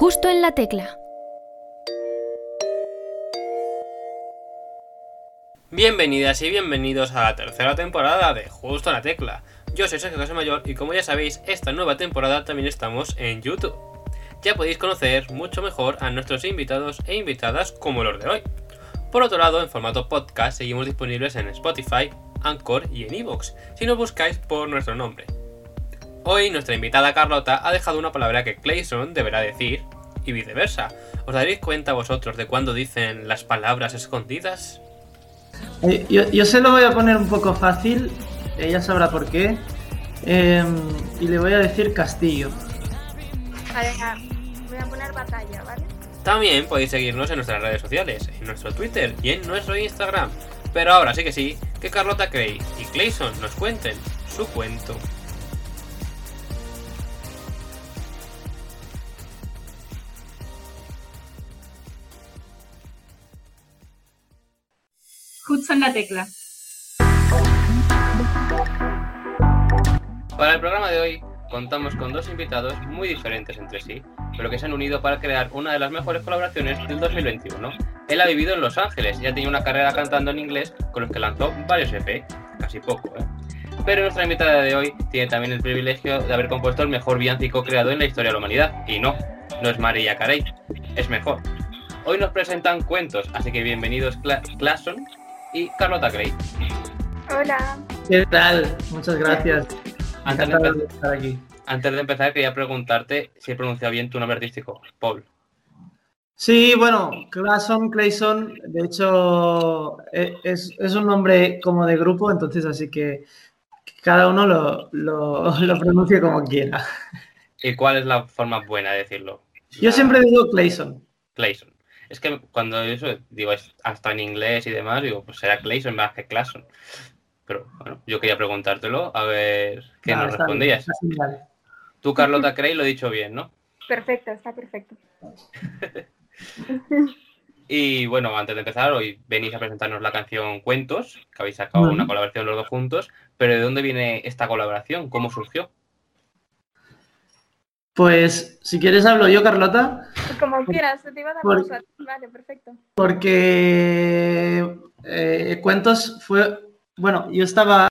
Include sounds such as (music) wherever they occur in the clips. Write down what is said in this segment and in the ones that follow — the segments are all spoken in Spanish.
Justo en la tecla. Bienvenidas y bienvenidos a la tercera temporada de Justo en la Tecla. Yo soy Sergio Mayor y como ya sabéis, esta nueva temporada también estamos en YouTube. Ya podéis conocer mucho mejor a nuestros invitados e invitadas como los de hoy. Por otro lado, en formato podcast seguimos disponibles en Spotify, Anchor y en Evox, si nos buscáis por nuestro nombre. Hoy nuestra invitada Carlota ha dejado una palabra que Clayson deberá decir y viceversa. ¿Os daréis cuenta vosotros de cuándo dicen las palabras escondidas? Eh, yo, yo, se lo voy a poner un poco fácil, ella sabrá por qué. Eh, y le voy a decir castillo. Vale, voy a poner batalla, ¿vale? También podéis seguirnos en nuestras redes sociales, en nuestro Twitter y en nuestro Instagram. Pero ahora sí que sí, que Carlota Cray y Clayson nos cuenten su cuento. Justo en la tecla. Para el programa de hoy contamos con dos invitados muy diferentes entre sí, pero que se han unido para crear una de las mejores colaboraciones del 2021. Él ha vivido en Los Ángeles y ha tenido una carrera cantando en inglés con los que lanzó varios EP, casi poco, ¿eh? Pero nuestra invitada de hoy tiene también el privilegio de haber compuesto el mejor villancico creado en la historia de la humanidad. Y no, no es María Carey, es mejor. Hoy nos presentan cuentos, así que bienvenidos Cla Classon y Carlota Cray. Hola. ¿Qué tal? Muchas gracias. Antes de, Encantado de estar aquí. antes de empezar, quería preguntarte si he pronunciado bien tu nombre artístico, Paul. Sí, bueno, Clayson, Clayson, de hecho e- es, es un nombre como de grupo, entonces así que cada uno lo, lo, (laughs) lo pronuncie como quiera. ¿Y cuál es la forma buena de decirlo? Yo siempre digo Clayson. Clayson. Es que cuando eso digo hasta en inglés y demás, digo, pues será Clayson más que Clayson. Pero bueno, yo quería preguntártelo a ver qué nos está bien, respondías. está genial. Tú, Carlota Cray, lo he dicho bien, ¿no? Perfecto, está perfecto. (laughs) Y bueno, antes de empezar, hoy venís a presentarnos la canción Cuentos, que habéis sacado una colaboración los dos juntos. Pero ¿de dónde viene esta colaboración? ¿Cómo surgió? Pues si quieres hablo yo, Carlota, Como quieras, te iba a dar Por-. Vale, perfecto. porque eh, Cuentos fue, bueno, yo estaba,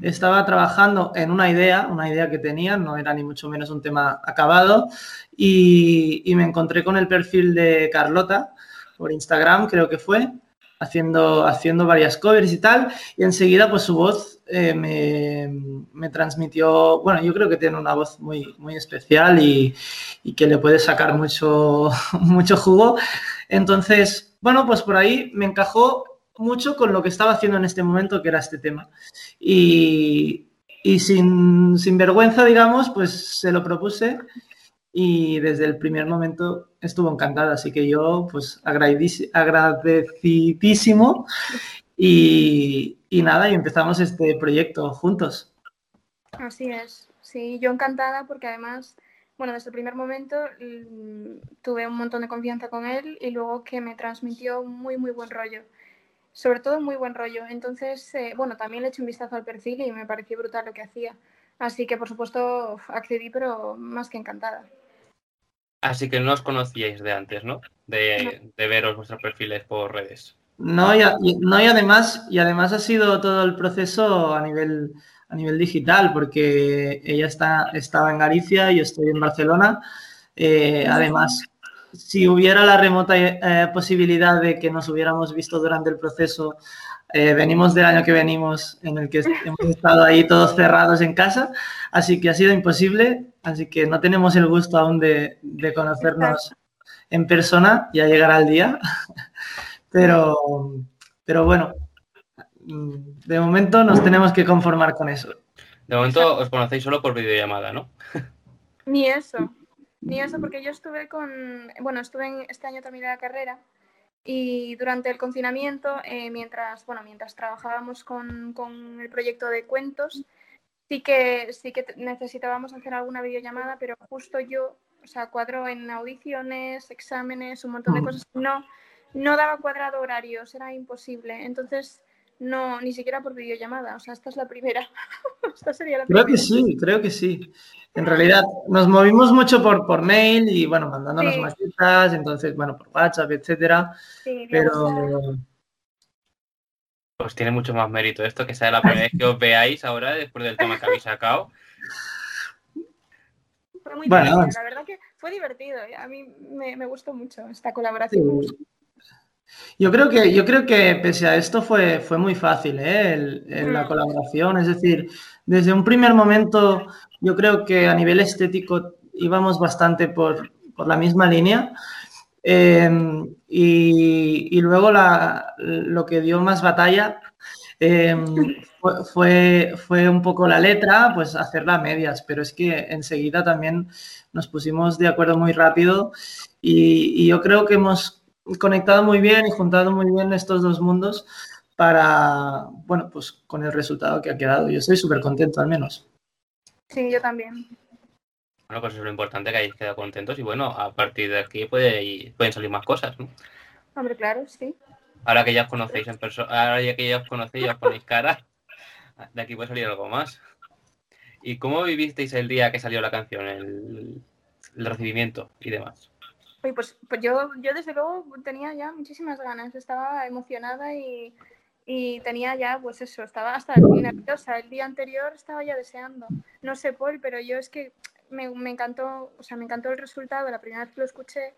estaba trabajando en una idea, una idea que tenía, no era ni mucho menos un tema acabado, y, y me encontré con el perfil de Carlota por Instagram, creo que fue, haciendo, haciendo varias covers y tal, y enseguida pues su voz eh, me, me transmitió, bueno, yo creo que tiene una voz muy, muy especial y, y que le puede sacar mucho, (laughs) mucho jugo. Entonces, bueno, pues por ahí me encajó mucho con lo que estaba haciendo en este momento, que era este tema. Y, y sin, sin vergüenza, digamos, pues se lo propuse y desde el primer momento estuvo encantada. Así que yo, pues agradeci- agradecidísimo y, y nada, y empezamos este proyecto juntos. Así es. Sí, yo encantada porque además, bueno, desde el primer momento mm, tuve un montón de confianza con él y luego que me transmitió muy, muy buen rollo. Sobre todo muy buen rollo. Entonces, eh, bueno, también le eché un vistazo al perfil y me pareció brutal lo que hacía. Así que, por supuesto, accedí, pero más que encantada. Así que no os conocíais de antes, ¿no? De, de veros vuestros perfiles por redes. No, y, a- y- no, y además, y además ha sido todo el proceso a nivel, a nivel digital, porque ella está, estaba en Galicia y yo estoy en Barcelona. Eh, además, si hubiera la remota eh, posibilidad de que nos hubiéramos visto durante el proceso, eh, venimos del año que venimos, en el que hemos estado ahí todos cerrados en casa, así que ha sido imposible, así que no tenemos el gusto aún de, de conocernos en persona, ya llegará el día. (laughs) Pero, pero bueno, de momento nos tenemos que conformar con eso. De momento os conocéis solo por videollamada, ¿no? (laughs) Ni eso, ni eso, porque yo estuve con, bueno, estuve en, este año terminé la carrera y durante el confinamiento, eh, mientras, bueno, mientras trabajábamos con, con el proyecto de cuentos, sí que, sí que necesitábamos hacer alguna videollamada, pero justo yo, o sea, cuadro en audiciones, exámenes, un montón de Mm. cosas, no, no daba cuadrado horarios, era imposible. Entonces, no, ni siquiera por videollamada. O sea, esta es la primera. (laughs) esta sería la creo que sí, creo que sí. En realidad, nos movimos mucho por, por mail y, bueno, mandándonos sí. entonces, bueno, por WhatsApp, etcétera. Sí, pero... Pues tiene mucho más mérito esto, que sea la primera vez que os veáis ahora, después del tema que habéis sacado. Fue muy bueno, la verdad que fue divertido. A mí me, me gustó mucho esta colaboración. Sí. Yo creo que, yo creo que pese a esto fue, fue muy fácil ¿eh? el, la colaboración. Es decir, desde un primer momento yo creo que a nivel estético íbamos bastante por, por la misma línea. Eh, y, luego lo que dio más batalla eh, fue, fue un poco la letra, pues hacerla a medias, pero es que enseguida también nos pusimos de acuerdo muy rápido y, y yo creo que hemos conectado muy bien y juntado muy bien estos dos mundos para, bueno, pues con el resultado que ha quedado. Yo estoy súper contento al menos. Sí, yo también. Bueno, pues es lo importante que hayáis quedado contentos y bueno, a partir de aquí puede, pueden salir más cosas, ¿no? Hombre, claro, sí. Ahora que ya os conocéis en persona, ahora ya que ya os conocéis, ya os ponéis cara, (laughs) de aquí puede salir algo más. ¿Y cómo vivisteis el día que salió la canción, el, el recibimiento y demás? pues, pues yo, yo desde luego tenía ya muchísimas ganas, estaba emocionada y, y tenía ya, pues eso, estaba hasta nerviosa. El día anterior estaba ya deseando. No sé, Paul, pero yo es que me, me encantó, o sea, me encantó el resultado. La primera vez que lo escuché,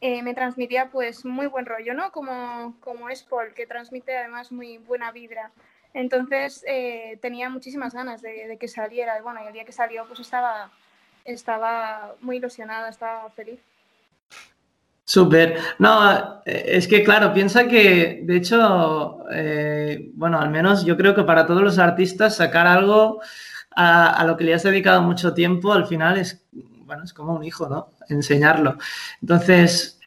eh, me transmitía pues muy buen rollo, ¿no? Como, como es Paul, que transmite además muy buena vibra. Entonces eh, tenía muchísimas ganas de, que saliera. Y bueno, y el día que salió, pues estaba, estaba muy ilusionada, estaba feliz. Súper. No, es que claro, piensa que, de hecho, eh, bueno, al menos yo creo que para todos los artistas sacar algo a, lo que le has dedicado mucho tiempo, al final es, bueno, es como un hijo, ¿no? Enseñarlo. Entonces,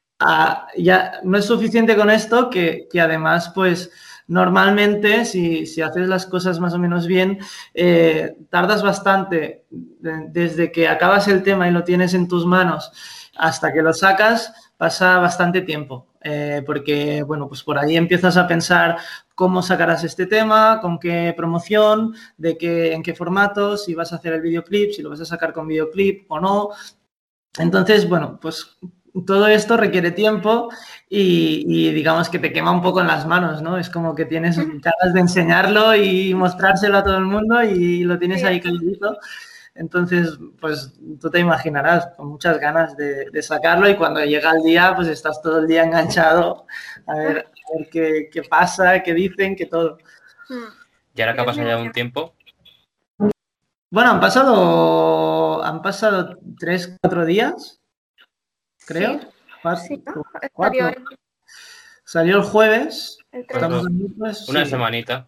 ya no es suficiente con esto, que, que además, pues, normalmente, si, si, haces las cosas más o menos bien, eh, tardas bastante desde que acabas el tema y lo tienes en tus manos hasta que lo sacas pasa bastante tiempo, eh, porque, bueno, pues por ahí empiezas a pensar cómo sacarás este tema, con qué promoción, de qué, en qué formato, si vas a hacer el videoclip, si lo vas a sacar con videoclip o no. Entonces, bueno, pues todo esto requiere tiempo y, y, digamos que te quema un poco en las manos, ¿no? Es como que tienes ganas de enseñarlo y mostrárselo a todo el mundo y lo tienes ahí calladito. Entonces, pues tú te imaginarás, con muchas ganas de, de, sacarlo y cuando llega el día, pues estás todo el día enganchado a ver, a ver qué, qué, pasa, qué dicen, qué todo. ¿Y ahora que ha pasado ya un tiempo? Bueno, han pasado, han pasado tres, cuatro días, creo. Sí, cuatro, sí, ¿no? cuatro. Salió el jueves. El Estamos pues, Una sí. semanita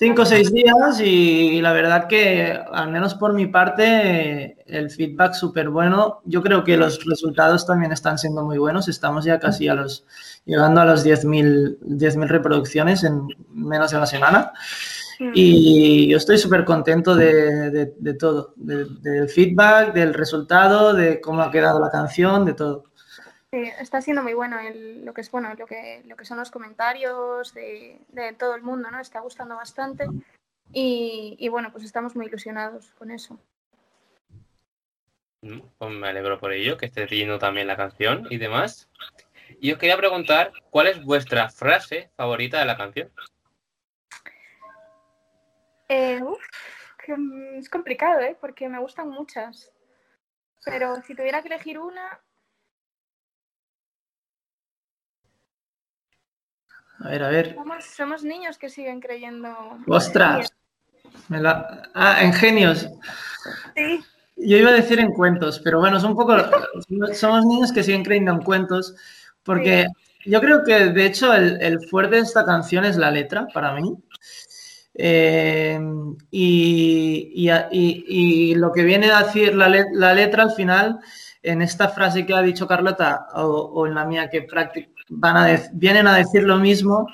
cinco o seis días y la verdad que, al menos por mi parte, el feedback súper bueno. Yo creo que los resultados también están siendo muy buenos. Estamos ya casi a los, llegando a los 10.000 10 reproducciones en menos de una semana. Y yo estoy súper contento de, de, de todo, de, del feedback, del resultado, de cómo ha quedado la canción, de todo. Está siendo muy bueno el, lo que es bueno, lo que, lo que son los comentarios de, de todo el mundo, ¿no? Está gustando bastante y, y, bueno, pues estamos muy ilusionados con eso. Pues me alegro por ello, que esté leyendo también la canción y demás. Y os quería preguntar, ¿cuál es vuestra frase favorita de la canción? Eh, uf, es complicado, ¿eh? Porque me gustan muchas. Pero si tuviera que elegir una, A ver, a ver. Somos, somos niños que siguen creyendo. ¡Ostras! Me la... Ah, en genios. Sí. Yo iba a decir en cuentos, pero bueno, es un poco. Somos niños que siguen creyendo en cuentos, porque sí. yo creo que de hecho el, el, fuerte de esta canción es la letra para mí. Eh, y, y, y, y, lo que viene a decir la, le, la, letra al final, en esta frase que ha dicho Carlota o, o en la mía, que prácticamente van a vienen a decir lo mismo,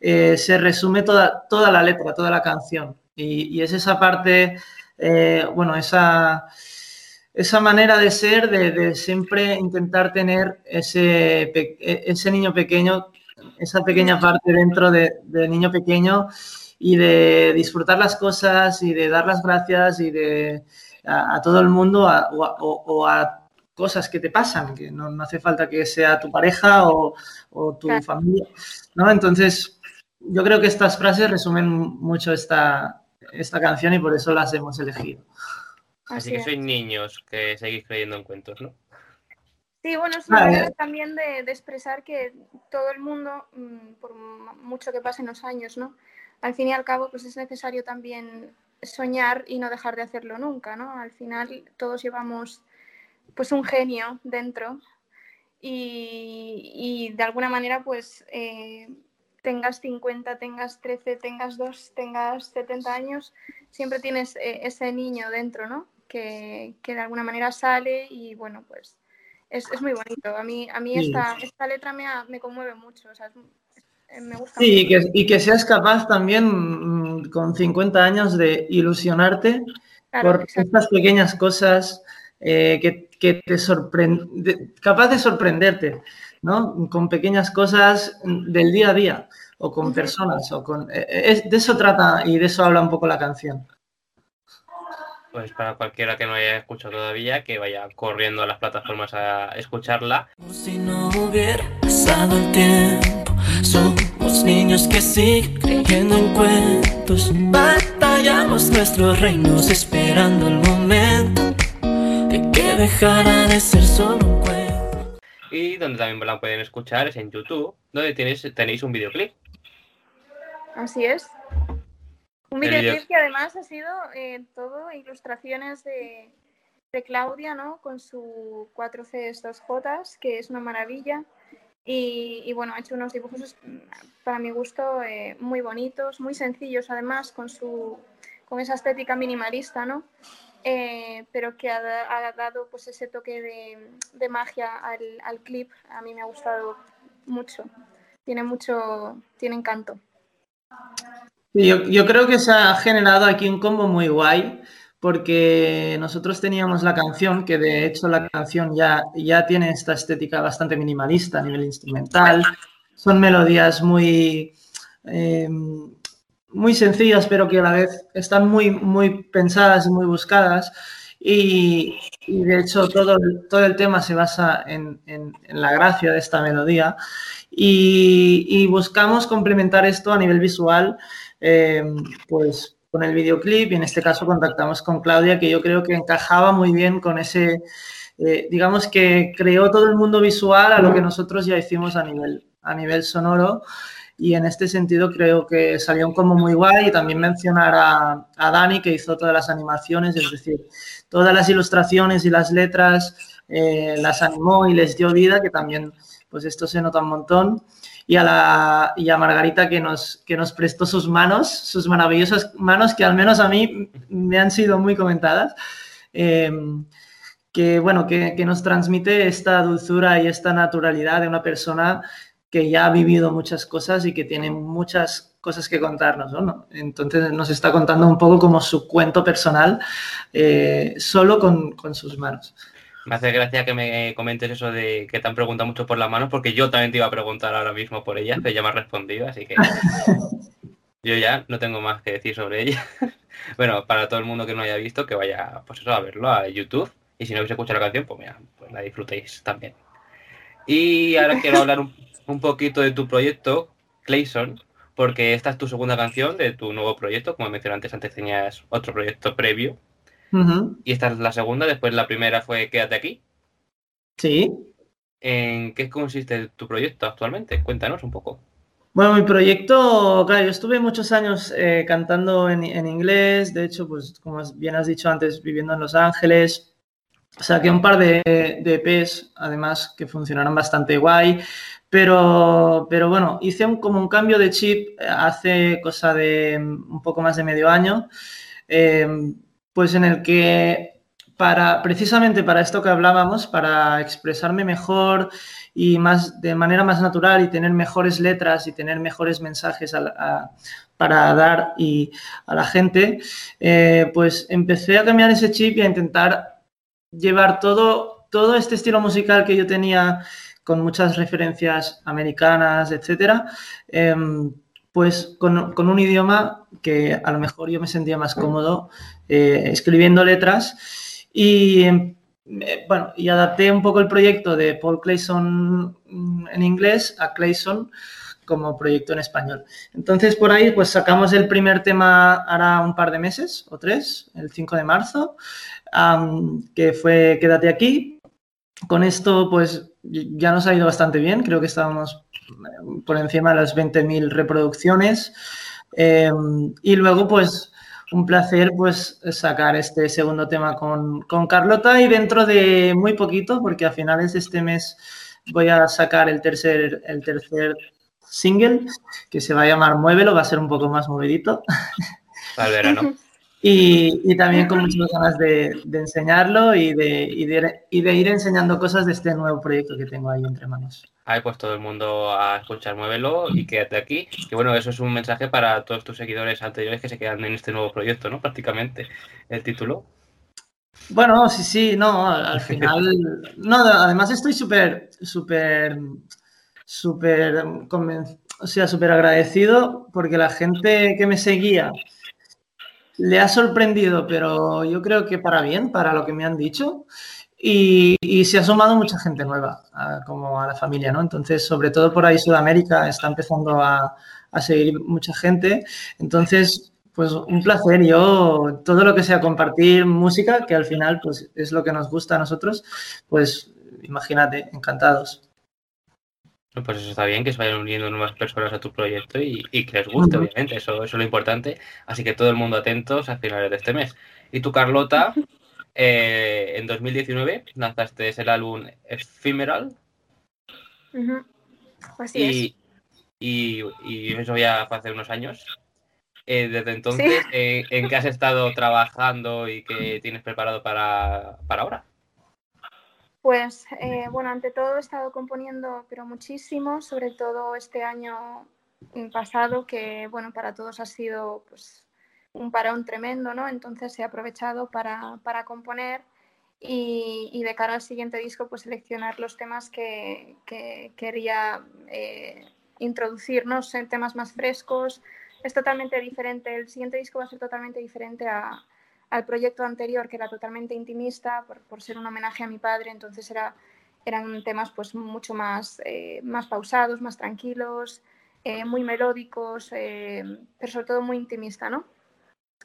eh, se resume toda, toda la letra, toda la canción. Y, y es esa parte, eh, bueno, esa, esa manera de ser, de, de, siempre intentar tener ese, ese niño pequeño esa pequeña parte dentro de, del niño pequeño y de disfrutar las cosas y de dar las gracias y de a, todo el mundo o, a cosas que te pasan, que no, hace falta que sea tu pareja o, tu familia, ¿no? Entonces, yo creo que estas frases resumen mucho esta, esta canción y por eso las hemos elegido. Así, que sois niños que seguís creyendo en cuentos, ¿no? Sí, bueno, es una manera también de, expresar que todo el mundo, mm, por mucho que pasen los años, ¿no? Al fin y al cabo, pues es necesario también soñar y no dejar de hacerlo nunca, ¿no? Al final todos llevamos pues un genio dentro y, de alguna manera pues eh, tengas 50, tengas 13, tengas 2, tengas 70 años, siempre tienes eh, ese niño dentro, ¿no? Que, que, de alguna manera sale y bueno, pues es, es, muy bonito. A mí, a mí esta, esta letra me, me conmueve mucho. O sea, eh, me gusta sí, y que, y que, seas capaz también mm, con 50 años de ilusionarte por estas pequeñas cosas eh, que, que, te sorprende, capaz de sorprenderte, ¿no? Con pequeñas cosas del día a día o con personas o con... Eh, de eso trata y de eso habla un poco la canción pues para cualquiera que no haya escuchado todavía, que vaya corriendo a las plataformas a escucharla. si no hubiera pasado el tiempo, somos niños que siguen creyendo en cuentos. Batallamos nuestros reinos esperando el momento que dejara de ser solo un cuento. Y donde también la pueden escuchar es en YouTube, donde tenéis, tenéis un videoclip. Así es. Un videoclip que además ha sido eh, todo ilustraciones de, Claudia, ¿no? Con su 4C 2J, que es una maravilla. Y, bueno, ha hecho unos dibujos, para mi gusto, eh, muy bonitos, muy sencillos además, con, su, con esa estética minimalista, ¿no? Eh, pero que ha, dado pues ese toque de, magia al, al, clip. A mí me ha gustado mucho. Tiene mucho, tiene encanto. Yo, creo que se ha generado aquí un combo muy guay porque nosotros teníamos la canción, que de hecho la canción ya, ya tiene esta estética bastante minimalista a nivel instrumental. Son melodías muy, eh, muy sencillas, pero que a la vez están muy, muy pensadas y muy buscadas. Y, de hecho todo, todo el tema se basa en, la gracia de esta melodía. Y, y buscamos complementar esto a nivel visual Em, pues con el videoclip y en este caso contactamos con Claudia, que yo creo que encajaba muy bien con ese, eh, digamos que creó todo el mundo visual a lo que nosotros ya hicimos a nivel, a nivel sonoro y en este sentido creo que salió un como muy guay y también mencionar a, a, Dani que hizo todas las animaciones, es decir, todas las ilustraciones y las letras eh, las animó y les dio vida, que también pues esto se nota un montón y a, la, y a Margarita que nos, que nos prestó sus manos, sus maravillosas manos que al menos a mí me han sido muy comentadas. Em, que bueno, que, que, nos transmite esta dulzura y esta naturalidad de una persona que ya ha vivido muchas cosas y que tiene muchas cosas que contarnos, ¿no? Entonces nos está contando un poco como su cuento personal, eh, solo con, con sus manos. Me hace gracia que me comentes eso de que te han preguntado mucho por las manos, porque yo también te iba a preguntar ahora mismo por ellas, pero ya me has respondido, así que (laughs) yo ya no tengo más que decir sobre ella. (laughs) bueno, para todo el mundo que no haya visto, que vaya pues eso, a verlo a YouTube. Y si no habéis escuchado la canción, pues mira, pues la disfrutéis también. Y ahora quiero hablar un, un poquito de tu proyecto, Clayson, porque esta es tu segunda canción de tu nuevo proyecto. Como mencioné antes, antes tenías otro proyecto previo y esta es la segunda, después la primera fue Quédate aquí. Sí. ¿En qué consiste tu proyecto actualmente? Cuéntanos un poco. Bueno, mi proyecto, claro, yo estuve muchos años eh, cantando en, inglés, de hecho, pues como bien has dicho antes, viviendo en Los Ángeles. Saqué un par de, de EPs, además, que funcionaron bastante guay, pero, pero bueno, hice un, como un cambio de chip hace cosa de un poco más de medio año. Eh, pues en el que para precisamente para esto que hablábamos, para expresarme mejor y más de manera más natural y tener mejores letras y tener mejores mensajes para dar y a la gente, eh, pues empecé a cambiar ese chip y a intentar llevar todo, todo este estilo musical que yo tenía con muchas referencias americanas, etcétera, em, pues con, un idioma que a lo mejor yo me sentía más cómodo eh, escribiendo letras y em, eh, bueno, y adapté un poco el proyecto de Paul Clayson mm, en inglés a Clayson como proyecto en español. Entonces, por ahí, pues sacamos el primer tema ahora un par de meses o tres, el 5 de marzo, que fue Quédate aquí. Con esto, pues ya nos ha ido bastante bien. Creo que estábamos eh, por encima de las 20.000 reproducciones. Em, y luego, pues, un placer pues sacar este segundo tema con, con, Carlota y dentro de muy poquito, porque a finales de este mes voy a sacar el tercer, el tercer single que se va a llamar Muévelo, va a ser un poco más movidito. Para el verano. (laughs) Y, también con muchas ganas de, enseñarlo y de, y de, ir enseñando cosas de este nuevo proyecto que tengo ahí entre manos. Ahí pues todo el mundo a escuchar Muévelo y quédate aquí. Que bueno, eso es un mensaje para todos tus seguidores anteriores que se quedan en este nuevo proyecto, ¿no? Prácticamente el título. Bueno, sí, sí, no, al final, (laughs) no, además estoy súper, súper súper o sea, súper agradecido porque la gente que me seguía le ha sorprendido, pero yo creo que para bien, para lo que me han dicho. Y, se ha sumado mucha gente nueva, como a la familia, ¿no? Entonces, sobre todo por ahí Sudamérica está empezando a, a seguir mucha gente. Entonces, pues un placer. Yo, todo lo que sea compartir música, que al final pues, es lo que nos gusta a nosotros, pues imagínate, encantados. Pues eso está bien, que se vayan uniendo nuevas personas a tu proyecto y, que les guste, obviamente, eso, es lo importante. Así que todo el mundo atentos a finales de este mes. Y tú, Carlota, eh, en 2019 lanzaste el álbum Ephemeral. Así y, y, eso ya fue hace unos años. Eh, desde entonces, eh, ¿en qué has estado trabajando y qué tienes preparado para, para ahora? Pues eh, bueno, ante todo he estado componiendo, pero muchísimo, sobre todo este año pasado, que bueno, para todos ha sido pues, un parón tremendo, ¿no? Entonces he aprovechado para, para componer y, de cara al siguiente disco, pues seleccionar los temas que, quería eh, introducir, ¿no? temas más frescos. Es totalmente diferente, el siguiente disco va a ser totalmente diferente a, al proyecto anterior, que era totalmente intimista, por, ser un homenaje a mi padre, entonces era, eran temas pues mucho más, eh, más pausados, más tranquilos, eh, muy melódicos, eh, pero sobre todo muy intimista, ¿no?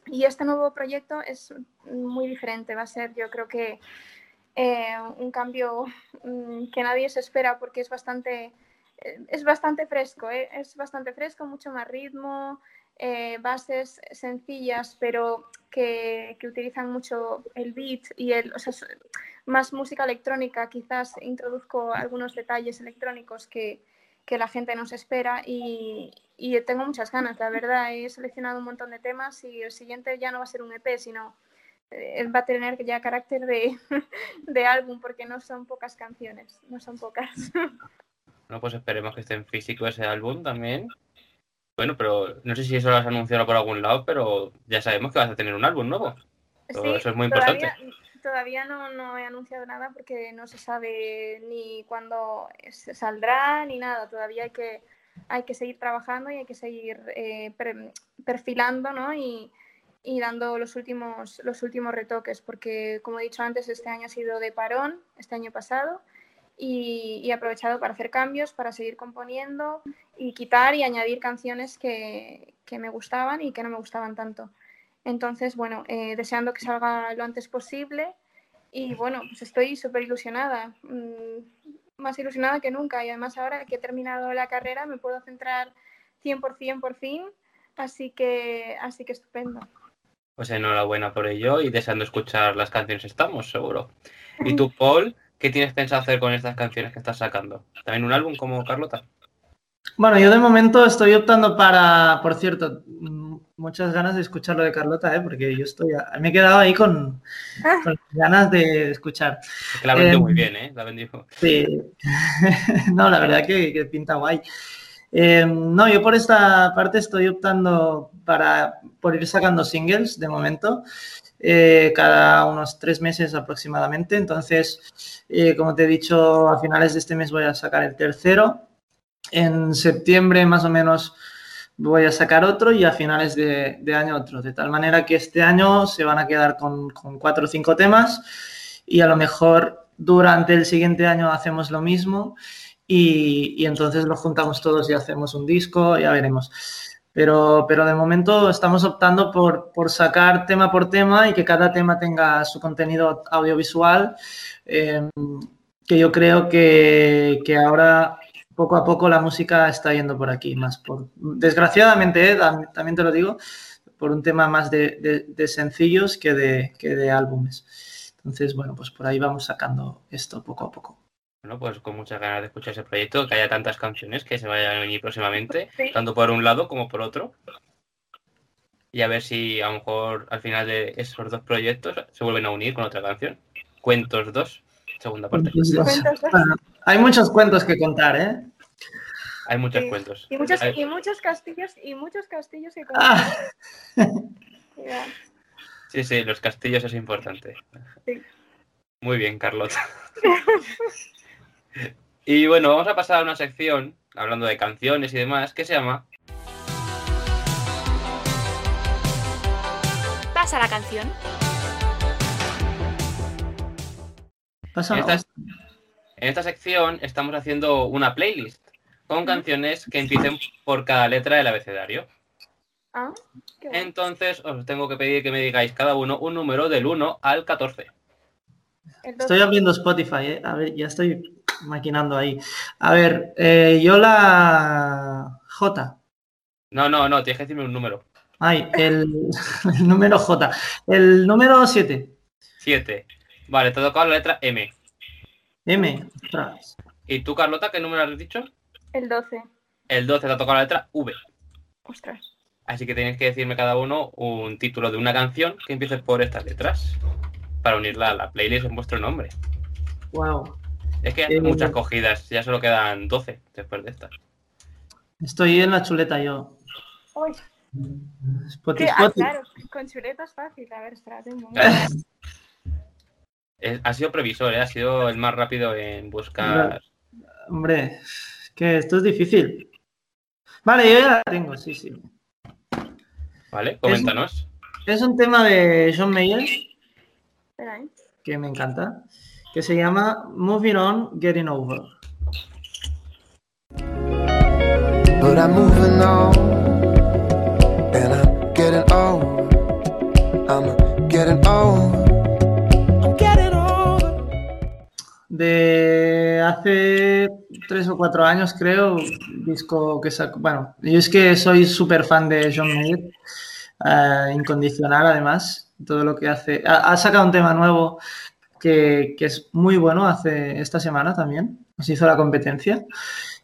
Y este nuevo proyecto es muy diferente, va a ser yo creo que un cambio mm, que nadie se espera porque es bastante, es bastante fresco, es bastante fresco, mucho más ritmo, bases sencillas, pero que, utilizan mucho el beat y el, o sea, más música electrónica, quizás introduzco algunos detalles electrónicos que, que la gente nos espera y, y, tengo muchas ganas, la verdad, he seleccionado un montón de temas y el siguiente ya no va a ser un EP, sino eh, va a tener ya carácter de, (laughs) de álbum porque no son pocas canciones, no son pocas. (laughs) Bueno, pues esperemos que esté en físico ese álbum también. Bueno, pero no sé si eso lo has anunciado por algún lado, pero ya sabemos que vas a tener un álbum nuevo. eso es muy importante. Todavía no, he anunciado nada porque no se sabe ni cuándo saldrá ni nada. Todavía hay que, hay que seguir trabajando y hay que seguir eh, perfilando ¿no? y, y, dando los últimos, los últimos retoques, porque como he dicho antes, este año ha sido de parón, este año pasado, y, he aprovechado para hacer cambios, para seguir componiendo y quitar y añadir canciones que, que me gustaban y que no me gustaban tanto. Entonces, bueno, eh, deseando que salga lo antes posible y bueno, pues estoy súper ilusionada, mm, más ilusionada que nunca y además ahora que he terminado la carrera me puedo centrar 100% por fin, así que, así que estupendo. Pues enhorabuena por ello y deseando escuchar las canciones estamos, seguro. ¿Y tú, (laughs) Paul? ¿Qué tienes pensado hacer con estas canciones que estás sacando? ¿También un álbum como Carlota? Bueno, yo de momento estoy optando para, por cierto, muchas ganas de escuchar lo de Carlota, ¿eh? porque yo estoy, me he quedado ahí con, ah. ganas de escuchar. Es que la vendió muy em, bien, ¿eh? La vendió. Sí, (laughs) no, la verdad que, pinta guay. Em, no, yo por esta parte estoy optando para, por ir sacando singles de momento. Eh, cada unos tres meses aproximadamente. Entonces, eh, como te he dicho, a finales de este mes voy a sacar el tercero. En septiembre más o menos voy a sacar otro y a finales de, año otro. De tal manera que este año se van a quedar con, con cuatro o cinco temas y a lo mejor durante el siguiente año hacemos lo mismo y, entonces lo juntamos todos y hacemos un disco, ya veremos. Pero, pero de momento estamos optando por, por, sacar tema por tema y que cada tema tenga su contenido audiovisual, eh, que yo creo que, que, ahora poco a poco la música está yendo por aquí, más por, desgraciadamente, eh, también te lo digo, por un tema más de, de, sencillos que de, que de álbumes. Entonces, bueno, pues por ahí vamos sacando esto poco a poco. Bueno, pues con muchas ganas de escuchar ese proyecto, que haya tantas canciones que se vayan a venir próximamente, tanto por un lado como por otro. Y a ver si a lo mejor al final de esos dos proyectos se vuelven a unir con otra canción. Cuentos 2, segunda parte. hay muchos cuentos que contar, ¿eh? Hay muchos cuentos. Y muchos, y muchos castillos, y muchos castillos que contar. Ah. Sí, sí, los castillos es importante. Sí. Muy bien, Carlota. (laughs) y bueno, vamos a pasar a una sección, hablando de canciones y demás, que se llama... Pasa la canción. Pasa en, esta, en esta sección estamos haciendo una playlist con canciones que empiecen por cada letra del abecedario. Ah, Entonces os tengo que pedir que me digáis cada uno un número del 1 al 14. Estoy abriendo Spotify, ¿eh? A ver, ya estoy maquinando ahí. A ver, eh, yo la J. No, no, no, tienes que decirme un número. Ay, el, (laughs) número J. El número 7. 7. Vale, te ha tocado la letra M. M, ¿Y tú, Carlota, qué número has dicho? El 12. El 12 te ha tocado la letra V. Ostras. Así que tenéis que decirme cada uno un título de una canción que empiece por estas letras para unirla a la playlist en vuestro nombre. Wow. Es que hay eh, muchas cogidas, ya solo quedan 12 después de estas. Estoy en la chuleta yo. Uy. Ah, claro, con chuleta es fácil. A ver, espérate un momento. ha sido previsor, ¿eh? ha sido el más rápido en buscar. Hombre, que esto es difícil. Vale, yo ya la tengo, sí, sí. Vale, coméntanos. Es un, tema de John Mayer ¿eh? que me encanta, que se llama Moving On, Getting Over. But I'm moving on, and I'm getting old. I'm getting old. I'm getting old. De hace tres o cuatro años, creo, disco que sacó. Bueno, yo es que soy súper fan de John Mayer, uh, incondicional además todo lo que hace. Ha, sacado un tema nuevo que, es muy bueno hace esta semana también. Nos hizo la competencia.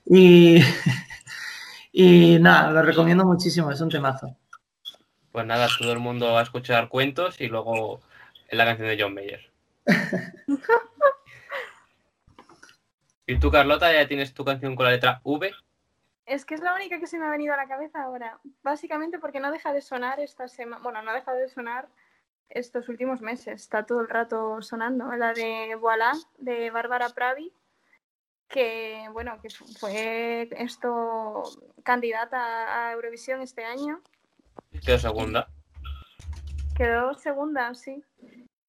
Y, (laughs) y nada, lo recomiendo muchísimo, es un temazo. Pues nada, todo el mundo va a escuchar cuentos y luego en la canción de John Mayer. (laughs) ¿Y tú, Carlota, ya tienes tu canción con la letra V? Es que es la única que se me ha venido a la cabeza ahora. Básicamente porque no deja de sonar esta semana. Bueno, no deja de sonar estos últimos meses. Está todo el rato sonando. La de Voilà, de Bárbara Pravi, que bueno, que fue esto candidata a Eurovisión este año. Quedó segunda. Quedó segunda, sí.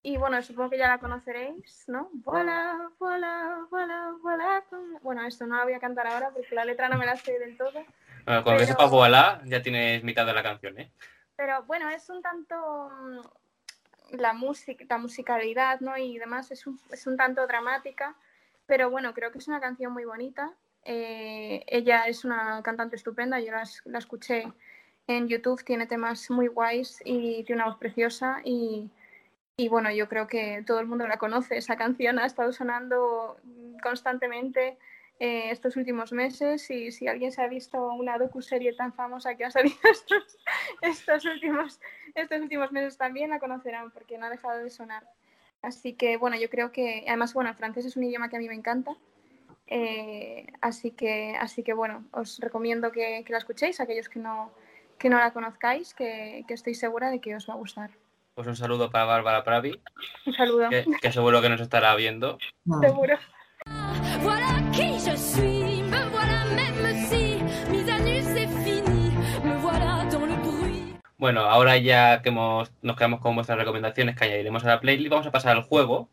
Y bueno, supongo que ya la conoceréis, ¿no? Voilà, voilà, voilà, voilà. Bueno, esto no la voy a cantar ahora porque la letra no me la sé del todo. Bueno, cuando pero... sepas voilà, ya tienes mitad de la canción, ¿eh? Pero bueno, es un tanto la música, la musicalidad, ¿no? Y demás es un, es un tanto dramática, pero bueno, creo que es una canción muy bonita. Eh, ella es una cantante estupenda, yo la, la, escuché en YouTube, tiene temas muy guays y tiene una voz preciosa y, y, bueno, yo creo que todo el mundo la conoce, esa canción ha estado sonando constantemente eh, estos últimos meses y si alguien se ha visto una docu-serie tan famosa que ha salido (laughs) estos, estos, últimos, estos últimos meses también la conocerán porque no ha dejado de sonar. Así que bueno, yo creo que además bueno, el francés es un idioma que a mí me encanta. Eh, así, que, así que bueno, os recomiendo que, que, la escuchéis, aquellos que no, que no la conozcáis, que, que estoy segura de que os va a gustar. Pues un saludo para Bárbara Pravi, Un saludo. que, que seguro que nos estará viendo. Seguro. Voilà qui je suis, me voilà même si mise à nu c'est fini, me voilà dans le bruit. Bueno, ahora ya que hemos, nos quedamos con vuestras recomendaciones que añadiremos a la playlist, vamos a pasar al juego.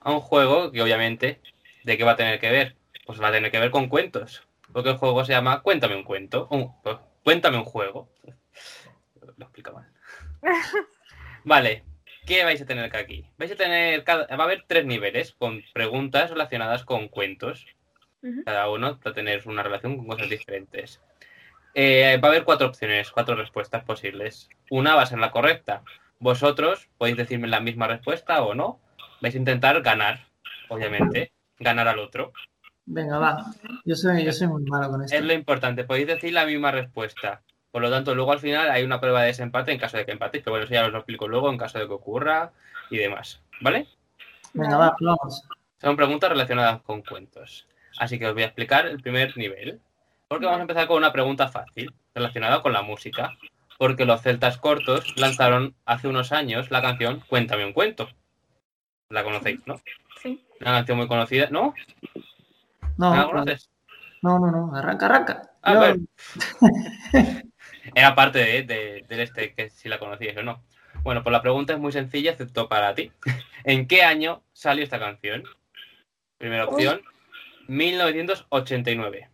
A un juego que obviamente, ¿de qué va a tener que ver? Pues va a tener que ver con cuentos. Porque el juego se llama Cuéntame un cuento. Un- pues, cuéntame un juego. Lo explica mal. (laughs) Vale, ¿qué vais a tener que aquí? Vais a tener, cada- va a haber tres niveles con preguntas relacionadas con cuentos. Cada uno va a tener una relación con cosas diferentes. Eh, va a haber cuatro opciones, cuatro respuestas posibles. Una va a ser la correcta. Vosotros podéis decirme la misma respuesta o no. Vais a intentar ganar, obviamente, ganar al otro. Venga, va. Yo soy, yo soy muy malo con esto. Es lo importante, podéis decir la misma respuesta. Por lo tanto, luego al final hay una prueba de desempate en caso de que empatéis, pero bueno, eso ya os lo explico luego en caso de que ocurra y demás. ¿Vale? Venga, va, vamos. Son preguntas relacionadas con cuentos. Así que os voy a explicar el primer nivel. Porque vamos a empezar con una pregunta fácil, relacionada con la música. Porque los celtas cortos lanzaron hace unos años la canción Cuéntame un cuento. La conocéis, ¿no? Sí. Una canción muy conocida, ¿no? No, ¿La no, conoces? no, no, no, arranca, arranca. Ah, Yo- bueno. (laughs) Era parte de, de- del este, que si la conocías o no. Bueno, pues la pregunta es muy sencilla, excepto para ti. (laughs) ¿En qué año salió esta canción? Primera opción, 1989.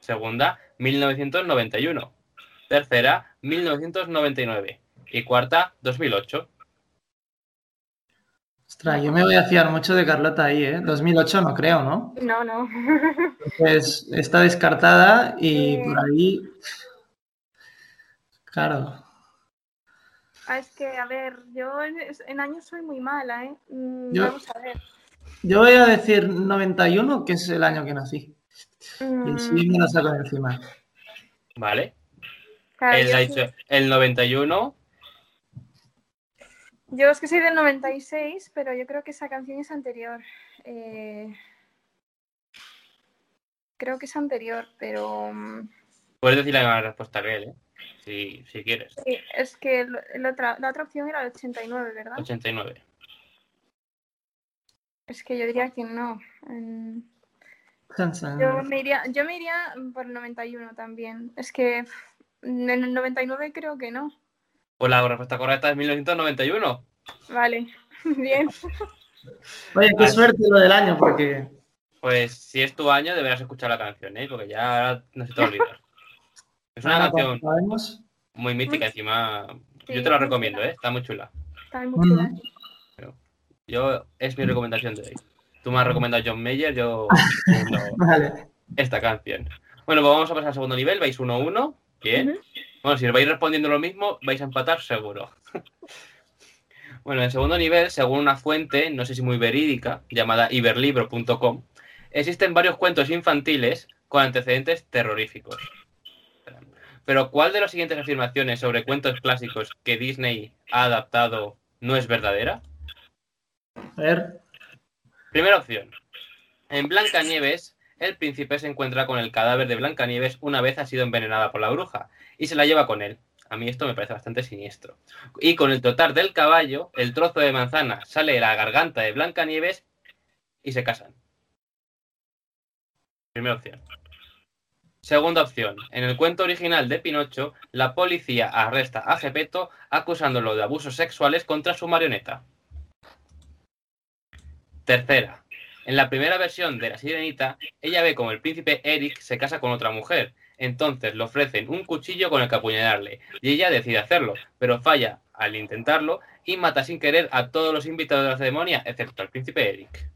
Segunda, 1991. Tercera, 1999. Y cuarta, 2008. Ostras, yo me voy a fiar mucho de Carlota ahí, ¿eh? 2008 no creo, ¿no? No, no. Pues está descartada y Sí. por ahí... Claro. Ah, es que, a ver, yo en, en años soy muy mala, ¿eh? Mm, Yo- Vamos a ver. Yo voy a decir 91, que es el año que nací. Y Mm, sí me lo saco de encima. ¿Vale? claro, Él ha sí- dicho el 91. yo es que soy del 96, pero yo creo que esa canción es anterior. Eh, Creo que es anterior, pero mm, Puedes decir la misma respuesta que él, ¿eh? Si, si quieres. sí, es que el- el otra, la otra opción era el 89, ¿verdad? 89. Es que yo diría que no. Mm. Yo me iría, yo me iría por el 91 también. Es que pff, en el 99 creo que no. Pues la respuesta correcta es 1991. Vale, (laughs) bien. Oye, qué suerte lo del año, porque Pues si es tu año, deberás escuchar la canción, ¿eh? Porque ya no se te va a olvidar. (laughs) Es una canción muy mítica, encima. Yo te la recomiendo. ¿eh? Está muy chula. Está muy chula. Yo, es mi recomendación de hoy. Tú me has recomendado John Mayer, yo (laughs) Vale. esta canción. Bueno, pues vamos a pasar al segundo nivel. Vais 1-1. Bien. Ujú. Bueno, si vais respondiendo lo mismo, vais a empatar seguro. (laughs) bueno, en segundo nivel, según una fuente, no sé si muy verídica, llamada iberlibro.com, existen varios cuentos infantiles con antecedentes terroríficos. Pero ¿cuál de las siguientes afirmaciones sobre cuentos clásicos que Disney ha adaptado no es verdadera? A ver. Primera opción. En Blancanieves, el príncipe se encuentra con el cadáver de Blancanieves una vez ha sido envenenada por la bruja y se la lleva con él. A mí esto me parece bastante siniestro. Y con el trotar del caballo, el trozo de manzana sale de la garganta de Blancanieves y se casan. Primera opción. Segunda opción. En el cuento original de Pinocho, la policía arresta a Gepetto acusándolo de abusos sexuales contra su marioneta. Tercera. En la primera versión de La Sirenita, ella ve como el príncipe Eric se casa con otra mujer. Entonces le ofrecen un cuchillo con el que apuñalarle y ella decide hacerlo, pero falla al intentarlo y mata sin querer a todos los invitados de la ceremonia, excepto al príncipe Eric.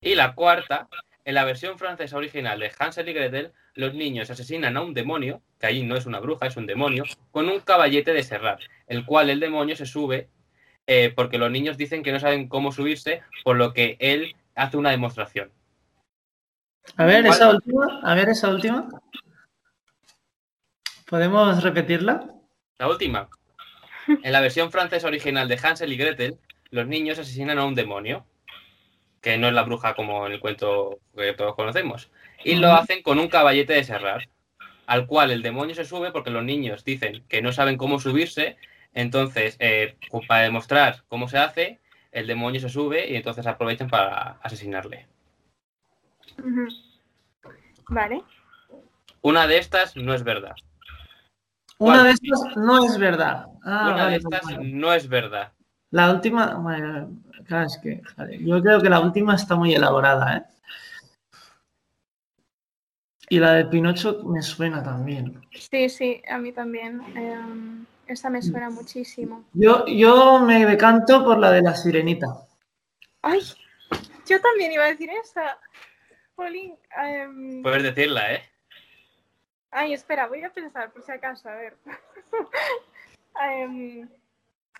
Y la cuarta, en la versión francesa original de Hansel y Gretel, los niños asesinan a un demonio, que allí no es una bruja, es un demonio, con un caballete de serrar, el cual el demonio se sube eh, porque los niños dicen que no saben cómo subirse, por lo que él hace una demostración. A ver, esa última. A ver, esa última. ¿Podemos repetirla? La última. En la versión francesa original de Hansel y Gretel, los niños asesinan a un demonio, que no es la bruja como en el cuento que todos conocemos, y lo hacen con un caballete de serrar, al cual el demonio se sube porque los niños dicen que no saben cómo subirse, Entonces, eh, para demostrar cómo se hace, el demonio se sube y entonces aprovechan para asesinarle. Vale. Una de estas no es verdad. Una de estas no es verdad. Ah, Una de vale, estas vale. no es verdad. La última, bueno, claro, es que yo creo que la última está muy elaborada, ¿eh? Y la de Pinocho me suena también. Sí, sí, a mí también. Em, esa me suena muchísimo. Yo, yo me decanto por la de la sirenita. ¡Ay! Yo también iba a decir esa. Jolín. em, Puedes decirla, ¿eh? Ay, espera, voy a pensar por si acaso, a ver. (laughs) Em,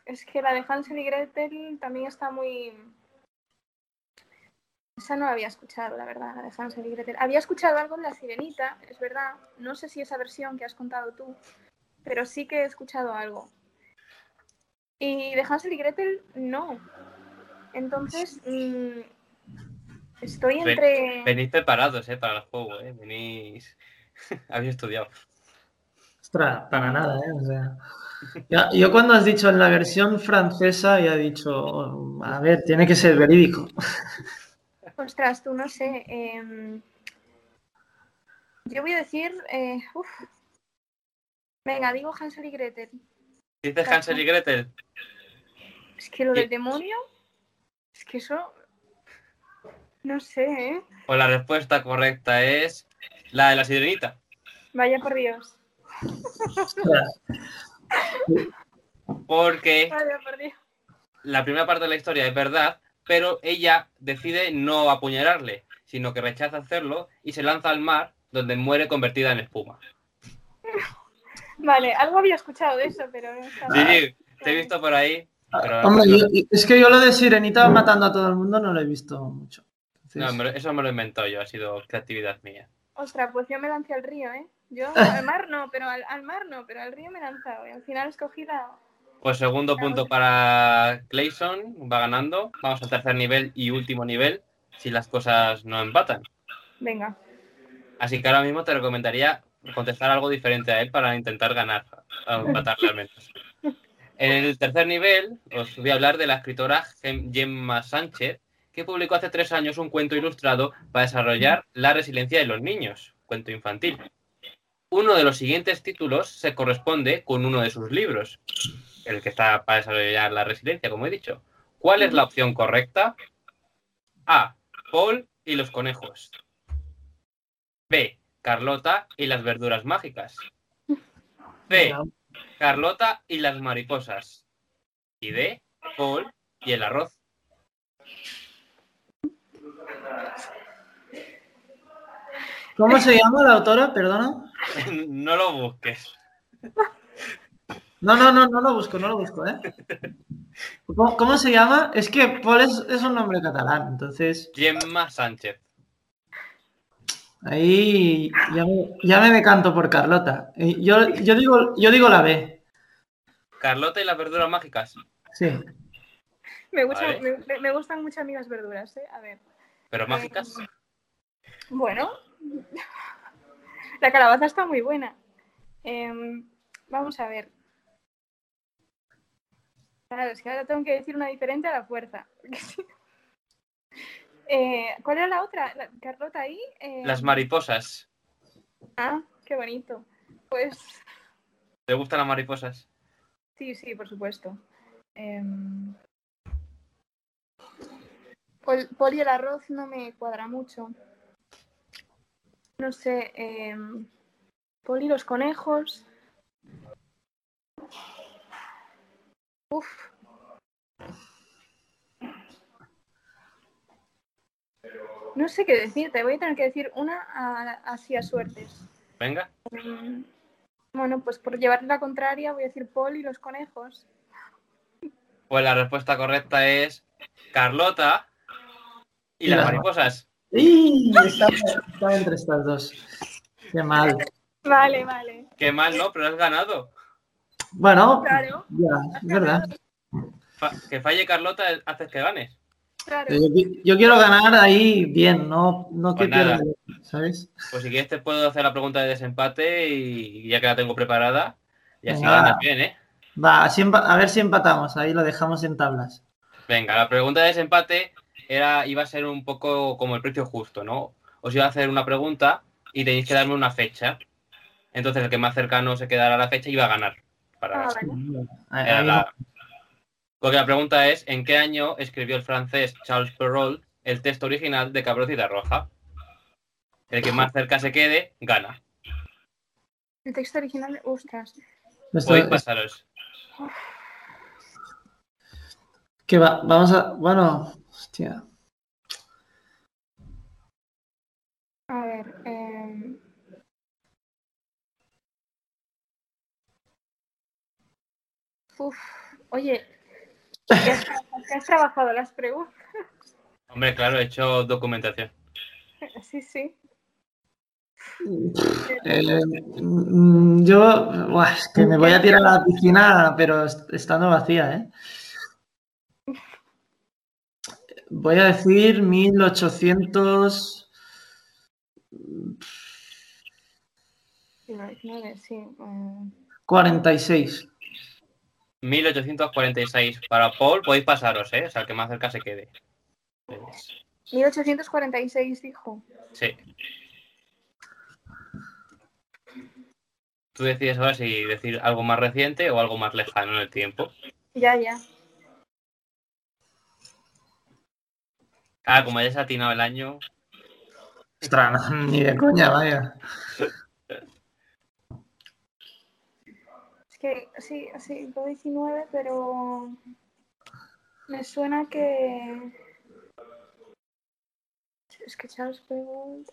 es que la de Hansel y Gretel también está muy... Esa no la había escuchado, la verdad, la de Hansel y Gretel. Había escuchado algo de La Sirenita, es verdad. No sé si esa versión que has contado tú, pero sí que he escuchado algo. Y de Hansel y Gretel, no. Entonces, mm, estoy Ven- entre... Venís preparados, ¿eh? Para el juego, ¿eh? Venís... (laughs) Habéis estudiado. Ostras, para nada, ¿eh? O sea, ya- yo cuando has dicho en la versión francesa, ya he dicho, oh, a ver, tiene que ser verídico. (laughs) Ostras, tú no sé. em, yo voy a decir. eh, uf. Venga, digo Hansel y Gretel. ¿Dices Hansel y Gretel? Es que lo del demonio. Es que eso. No sé, ¿eh? Pues la respuesta correcta es la de la sirenita. Vaya por Dios. (laughs) Porque Vaya por Dios. la primera parte de la historia es verdad, pero ella decide no apuñalarle, sino que rechaza hacerlo y se lanza al mar, donde muere convertida en espuma. (laughs) Vale, algo había escuchado de eso, pero no estaba- Sí, sí, te he visto por ahí, pero Hombre, yo- es que yo lo de sirenita matando a todo el mundo no lo he visto mucho. Entonces, no, eso me lo he inventado yo, ha sido creatividad mía. Ostras, pues yo me lancé al río, ¿eh? Yo (laughs) al mar no, pero al, al mar no, pero al río me he lanzado. Y al final escogí la. Pues segundo punto para Clayson, va ganando. Vamos al tercer nivel y último nivel, si las cosas no empatan. Venga. Así que ahora mismo te recomendaría contestar algo diferente a él para intentar ganar, a. En el tercer nivel os voy a hablar de la escritora Gem- Gemma Sánchez, que publicó hace tres años un cuento ilustrado para desarrollar la resiliencia de los niños, cuento infantil. Uno de los siguientes títulos se corresponde con uno de sus libros, el que está para desarrollar la resiliencia, como he dicho. ¿Cuál es la opción correcta? A. Paul y los conejos. B. Carlota y las verduras mágicas. (laughs) C. Carlota y las mariposas. Y D. Paul y el arroz. ¿Cómo se llama la autora? Perdona. (laughs) no lo busques. No, no, no, no lo busco, no lo busco, ¿eh? (laughs) ¿Cómo, cómo se llama? Es que Paul es, es un nombre catalán, entonces Gemma Sánchez. Ahí ya me, ya me decanto por Carlota. Eh, Yo, yo, digo, yo digo la B, Carlota y las verduras mágicas. sí. Me, gusta- Vale. me, me gustan mucho a mí las verduras, ¿eh? A ver. Pero mágicas. Bueno, la calabaza está muy buena. Em, vamos a ver. Claro, es que ahora tengo que decir una diferente a la fuerza. (laughs) Eh, ¿Cuál era la otra? La- Carlota ahí. Eh, Las mariposas. Ah, qué bonito. Pues ¿Te gustan las mariposas? sí, sí, por supuesto. Pol, Pol y el arroz no me cuadra mucho. No sé. Pol y los conejos. Uf. No sé qué decirte. Voy a tener que decir una a- así a suertes. Venga. Mm, Bueno, pues por llevarle la contraria voy a decir Paul y los conejos. Pues la respuesta correcta es Carlota y Y las las mariposas. ¡Y! Estaba, estaba entre estas dos. Qué mal. Vale, vale. Qué mal, ¿no? Pero has ganado. Bueno, Claro, ya, es verdad. Fa- que falle Carlota haces que ganes. Claro. Yo, qui- yo quiero ganar ahí bien, no, no que Pues nada. pierda, ¿sabes? Pues si quieres te puedo hacer la pregunta de desempate y ya que la tengo preparada, y así Venga. ganas bien, ¿eh? Va, así a ver si empatamos. Ahí lo dejamos en tablas. Venga, la pregunta de desempate era, iba a ser un poco como el precio justo, ¿no? Os iba a hacer una pregunta y tenéis que darme una fecha. Entonces el que más cercano se quedara a la fecha iba a ganar. Para Ah, Era la- Porque la pregunta es, ¿en qué año escribió el francés Charles Perrault el texto original de Cabrocita Roja? El que más cerca se quede, gana. El texto original, ostras. Podéis pasaros. que va, vamos a. Bueno, hostia. A ver. em, Uf, oye, ¿qué has, qué has trabajado las preguntas? Hombre, claro, he hecho documentación. Sí, sí. Eh, mm, yo, buah, es que me voy a tirar a la piscina, pero est- estando vacía, ¿eh? Voy a decir 1800. 19, sí. em, 46. 1846. Para Paul podéis pasaros, ¿eh? O sea, el que más cerca se quede. 1846 dijo. Sí. Tú decides ahora si decir algo más reciente o algo más lejano en el tiempo. Ya, ya. Ah, como hayas atinado el año. Ostras, no, (laughs) ni de coña, vaya. Es que sí, sí, digo 19, pero me suena que. Es que Charles.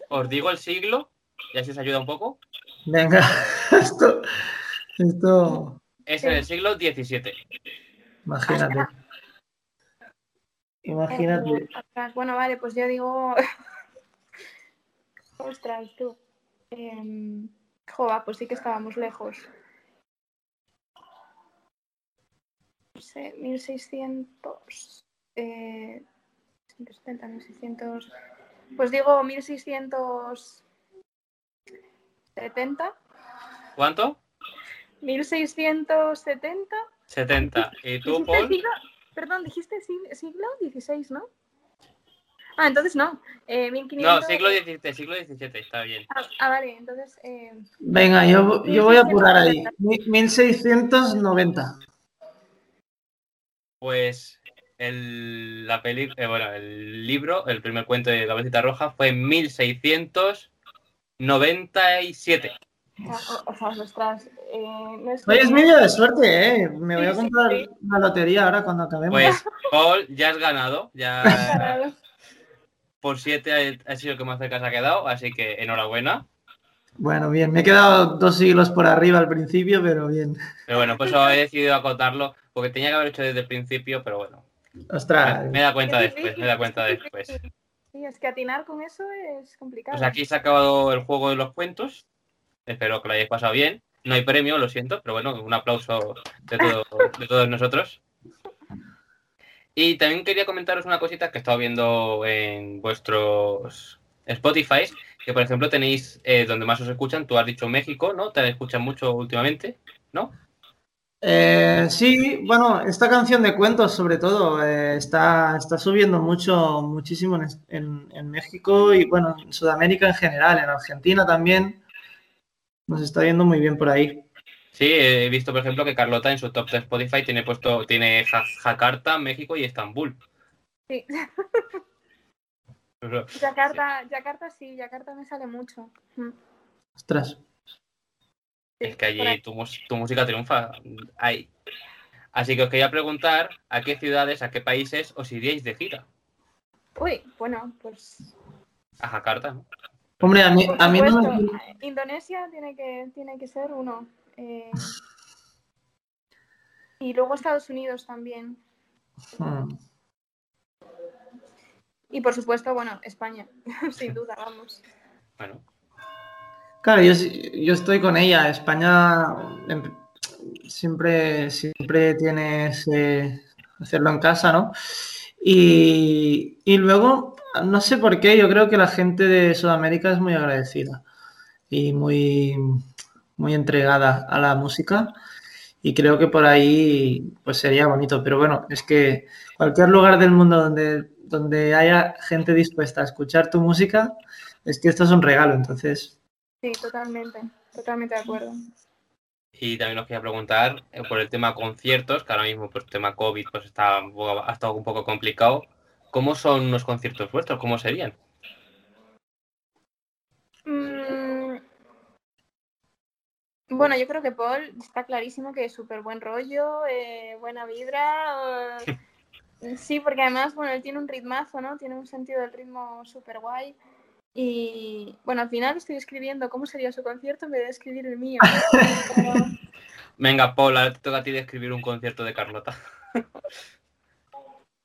Os digo el siglo, y así os ayuda un poco. Venga, (laughs) esto. Esto. Es en el siglo XVII. Imagínate. Imagínate. Eh, bueno, vale, pues yo digo. (laughs) Ostras, tú. Eh, Jova, pues sí que estábamos lejos. Sé, 1600. Eh, 170, 1600. Pues digo 1670. ¿Cuánto? 1670. 70. ¿Y tú, ¿Dijiste Paul? siglo? Perdón, dijiste sig- siglo XVI, ¿no? Ah, entonces no. Eh, 1500... No, siglo XVII, siglo XVII, está bien. Ah, ah, vale, entonces. Eh, Venga, yo, yo voy a apurar ahí. Mi- 1690. Pues el, la peli, eh, bueno, el libro, el primer cuento de Cabecita Roja fue en 1697. o, o sea, ostras. Eh, no es que- Oye, es medio de suerte, ¿eh? Me voy a Sí, sí, comprar sí. una lotería ahora cuando acabemos. Pues, Paul, ya has ganado. Ya (laughs) Claro. por 7 ha sido el que más cerca se ha quedado, así que enhorabuena. Bueno, bien, me he quedado dos siglos por arriba al principio, pero bien. Pero bueno, pues he decidido acotarlo, porque tenía que haber hecho desde el principio, pero bueno. Ostras, Me da cuenta Es después, me da cuenta es después. Sí, es que atinar con eso es complicado. Pues aquí se ha acabado el juego de los cuentos. Espero que lo hayáis pasado bien. No hay premio, lo siento, pero bueno, un aplauso de, todo- de todos nosotros. Y también quería comentaros una cosita que he estado viendo en vuestros Spotify, que por ejemplo tenéis eh, donde más os escuchan, tú has dicho México, ¿no? Te escuchan mucho últimamente, ¿no? Eh, sí, bueno, esta canción de cuentos sobre todo eh, está, está subiendo mucho, muchísimo en, en- en México y bueno, en Sudamérica en general, en Argentina también. Nos está viendo muy bien por ahí. Sí, he visto por ejemplo que Carlota en su top de Spotify tiene puesto, tiene Ja- Jakarta, México y Estambul. Sí. (laughs) Yakarta, Yakarta sí, Yakarta me sale mucho. Mm, Ostras. sí, Es que allí tu, música triunfa. Ahí. Así que os quería preguntar a qué ciudades, a qué países os iríais de gira. Uy, bueno, pues. A Jakarta, ¿no? Hombre, a mí, a mí no me... Indonesia tiene que, tiene que ser uno. eh, y luego Estados Unidos también. Hmm. Y por supuesto, bueno, España, (laughs) sin duda, vamos. Bueno, Claro, yo, yo estoy con ella. España em, siempre, siempre tienes eh, hacerlo en casa, ¿no? Y, y luego, no sé por qué, yo creo que la gente de Sudamérica es muy agradecida y muy, muy entregada a la música. y creo que por ahí pues sería bonito. Pero bueno, es que cualquier lugar del mundo donde, donde haya gente dispuesta a escuchar tu música, es que esto es un regalo, entonces. Sí, totalmente, totalmente de acuerdo. Y también os quería preguntar eh, por el tema conciertos, que ahora mismo por el tema COVID pues está, ha estado un poco complicado. ¿Cómo son los conciertos vuestros? ¿Cómo serían? Mm, bueno, yo creo que Paul está clarísimo que es súper buen rollo, eh, buena vibra. eh, (laughs) sí, porque además, bueno, él tiene un ritmazo, ¿no? Tiene un sentido del ritmo súper guay. Y bueno, al final estoy escribiendo cómo sería su concierto en vez de escribir el mío. Pero, (laughs) Venga, Paul, ahora te toca a ti de escribir un concierto de Carlota. (laughs)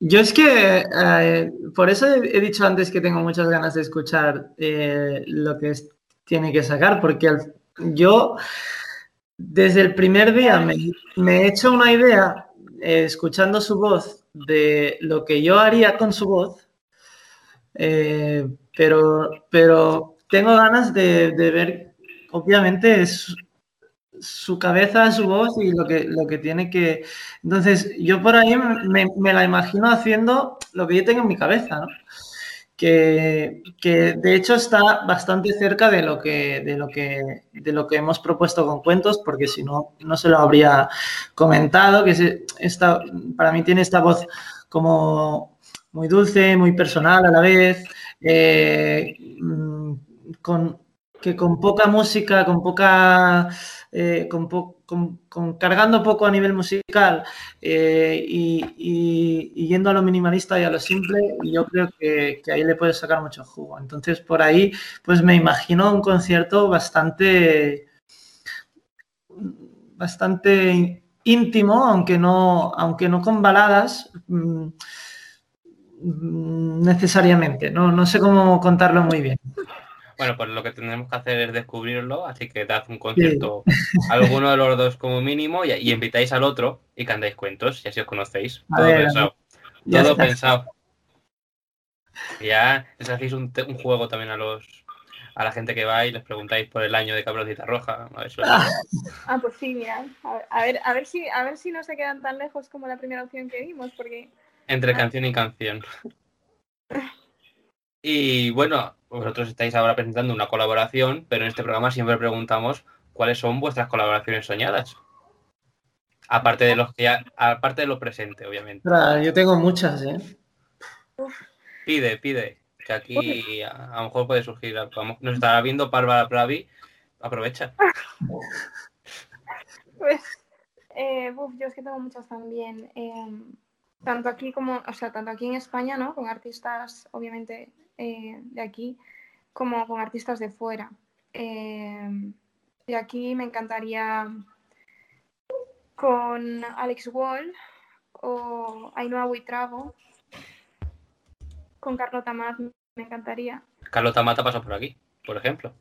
Yo es que eh, por eso he, he dicho antes que tengo muchas ganas de escuchar eh, lo que es- tiene que sacar, porque al- yo desde el primer día me, me he hecho una idea, eh, escuchando su voz, de lo que yo haría con su voz, eh, pero, pero tengo ganas de, de ver, obviamente, su, cabeza, su voz y lo que, lo que tiene que... Entonces, yo por ahí me, me la imagino haciendo lo que yo tengo en mi cabeza, ¿no? Que, que de hecho está bastante cerca de lo que, de lo que, de lo que hemos propuesto con cuentos, porque si no, no se lo habría comentado, que se- esta, para mí tiene esta voz como muy dulce, muy personal a la vez, eh, mm, con, que con poca música, con poca, eh, con, po- con- cargando poco a nivel musical eh, y, y- y yendo a lo minimalista y a lo simple, yo creo que, que ahí le puedes sacar mucho jugo. Entonces, por ahí, pues me imagino un concierto bastante, bastante íntimo, aunque no, aunque no con baladas. mm, mm, necesariamente, no, no sé cómo contarlo muy bien. Bueno, pues lo que tendremos que hacer es descubrirlo, así que dad un concierto a (laughs) alguno de los dos como mínimo y, y invitáis al otro y cantáis cuentos y así os conocéis. A Todo ver, pensado. ya Todo está. pensado. Ya les hacéis un, un juego también a los a la gente que va y les preguntáis por el año de Cabrosita Roja. A ver, suerte. ah, pues sí, mira. A ver, a ver, a ver si, a ver si no se quedan tan lejos como la primera opción que vimos, porque Entre canción y canción. (laughs) Y bueno, vosotros estáis ahora presentando una colaboración, pero en este programa siempre preguntamos cuáles son vuestras colaboraciones soñadas. Aparte de los que ya, aparte de lo presente, obviamente. Yo tengo muchas, ¿eh? Pide, pide, que aquí a, a lo mejor puede surgir. Vamos, nos estará viendo Bárbara Pravi. Aprovecha. Pues, eh, uf, yo es que tengo muchas también. eh, tanto aquí como, o sea, tanto aquí en España, ¿no? Con artistas, obviamente, eh, de aquí, como con artistas de fuera. Eh, de aquí me encantaría con Alex Wall o Ainhoa Buitrago. Con Carlota Maz me encantaría. Carlota Mata pasa por aquí, por ejemplo.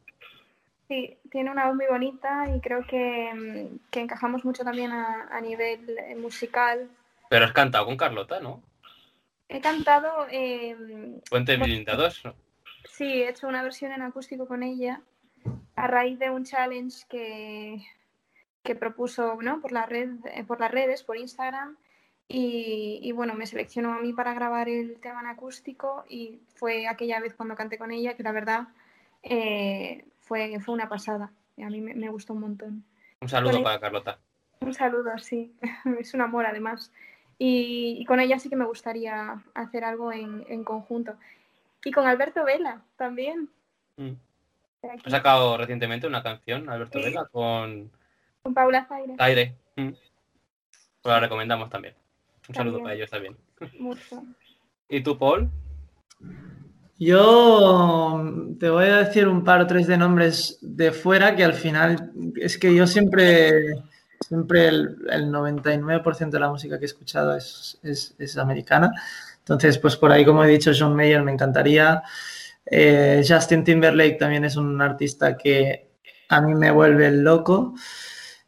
Sí, tiene una voz muy bonita y creo que, mm, que encajamos mucho también a, a nivel eh, musical. Pero has cantado con Carlota, ¿no? He cantado, eh, Puente Bueno. Blinda 2. ¿no? sí, he hecho una versión en acústico con ella a raíz de un challenge que, que propuso ¿no? por, la red, eh, por las redes, por Instagram. Y, y bueno, me seleccionó a mí para grabar el tema en acústico y fue aquella vez cuando canté con ella que la verdad eh, fue, fue una pasada. Y a mí me, me gustó un montón. Un saludo para Carlota. Un saludo, sí. (laughs) Es un amor, además. Y, y con ella sí que me gustaría hacer algo en, en conjunto. Y con Alberto Vela también. Mm. Ha sacado recientemente una canción, Alberto Sí. Vela, con con Paula Zaire. Aire. Mm. Pues la recomendamos también. Un saludo para ellos también. Mucho. (laughs) ¿Y tú, Paul? Yo te voy a decir un par o tres de nombres de fuera que al final es que yo siempre, siempre el, el 99% de la música que he escuchado es, es- es americana. Entonces, pues por ahí, como he dicho, John Mayer me encantaría. Eh, Justin Timberlake también es un artista que a mí me vuelve loco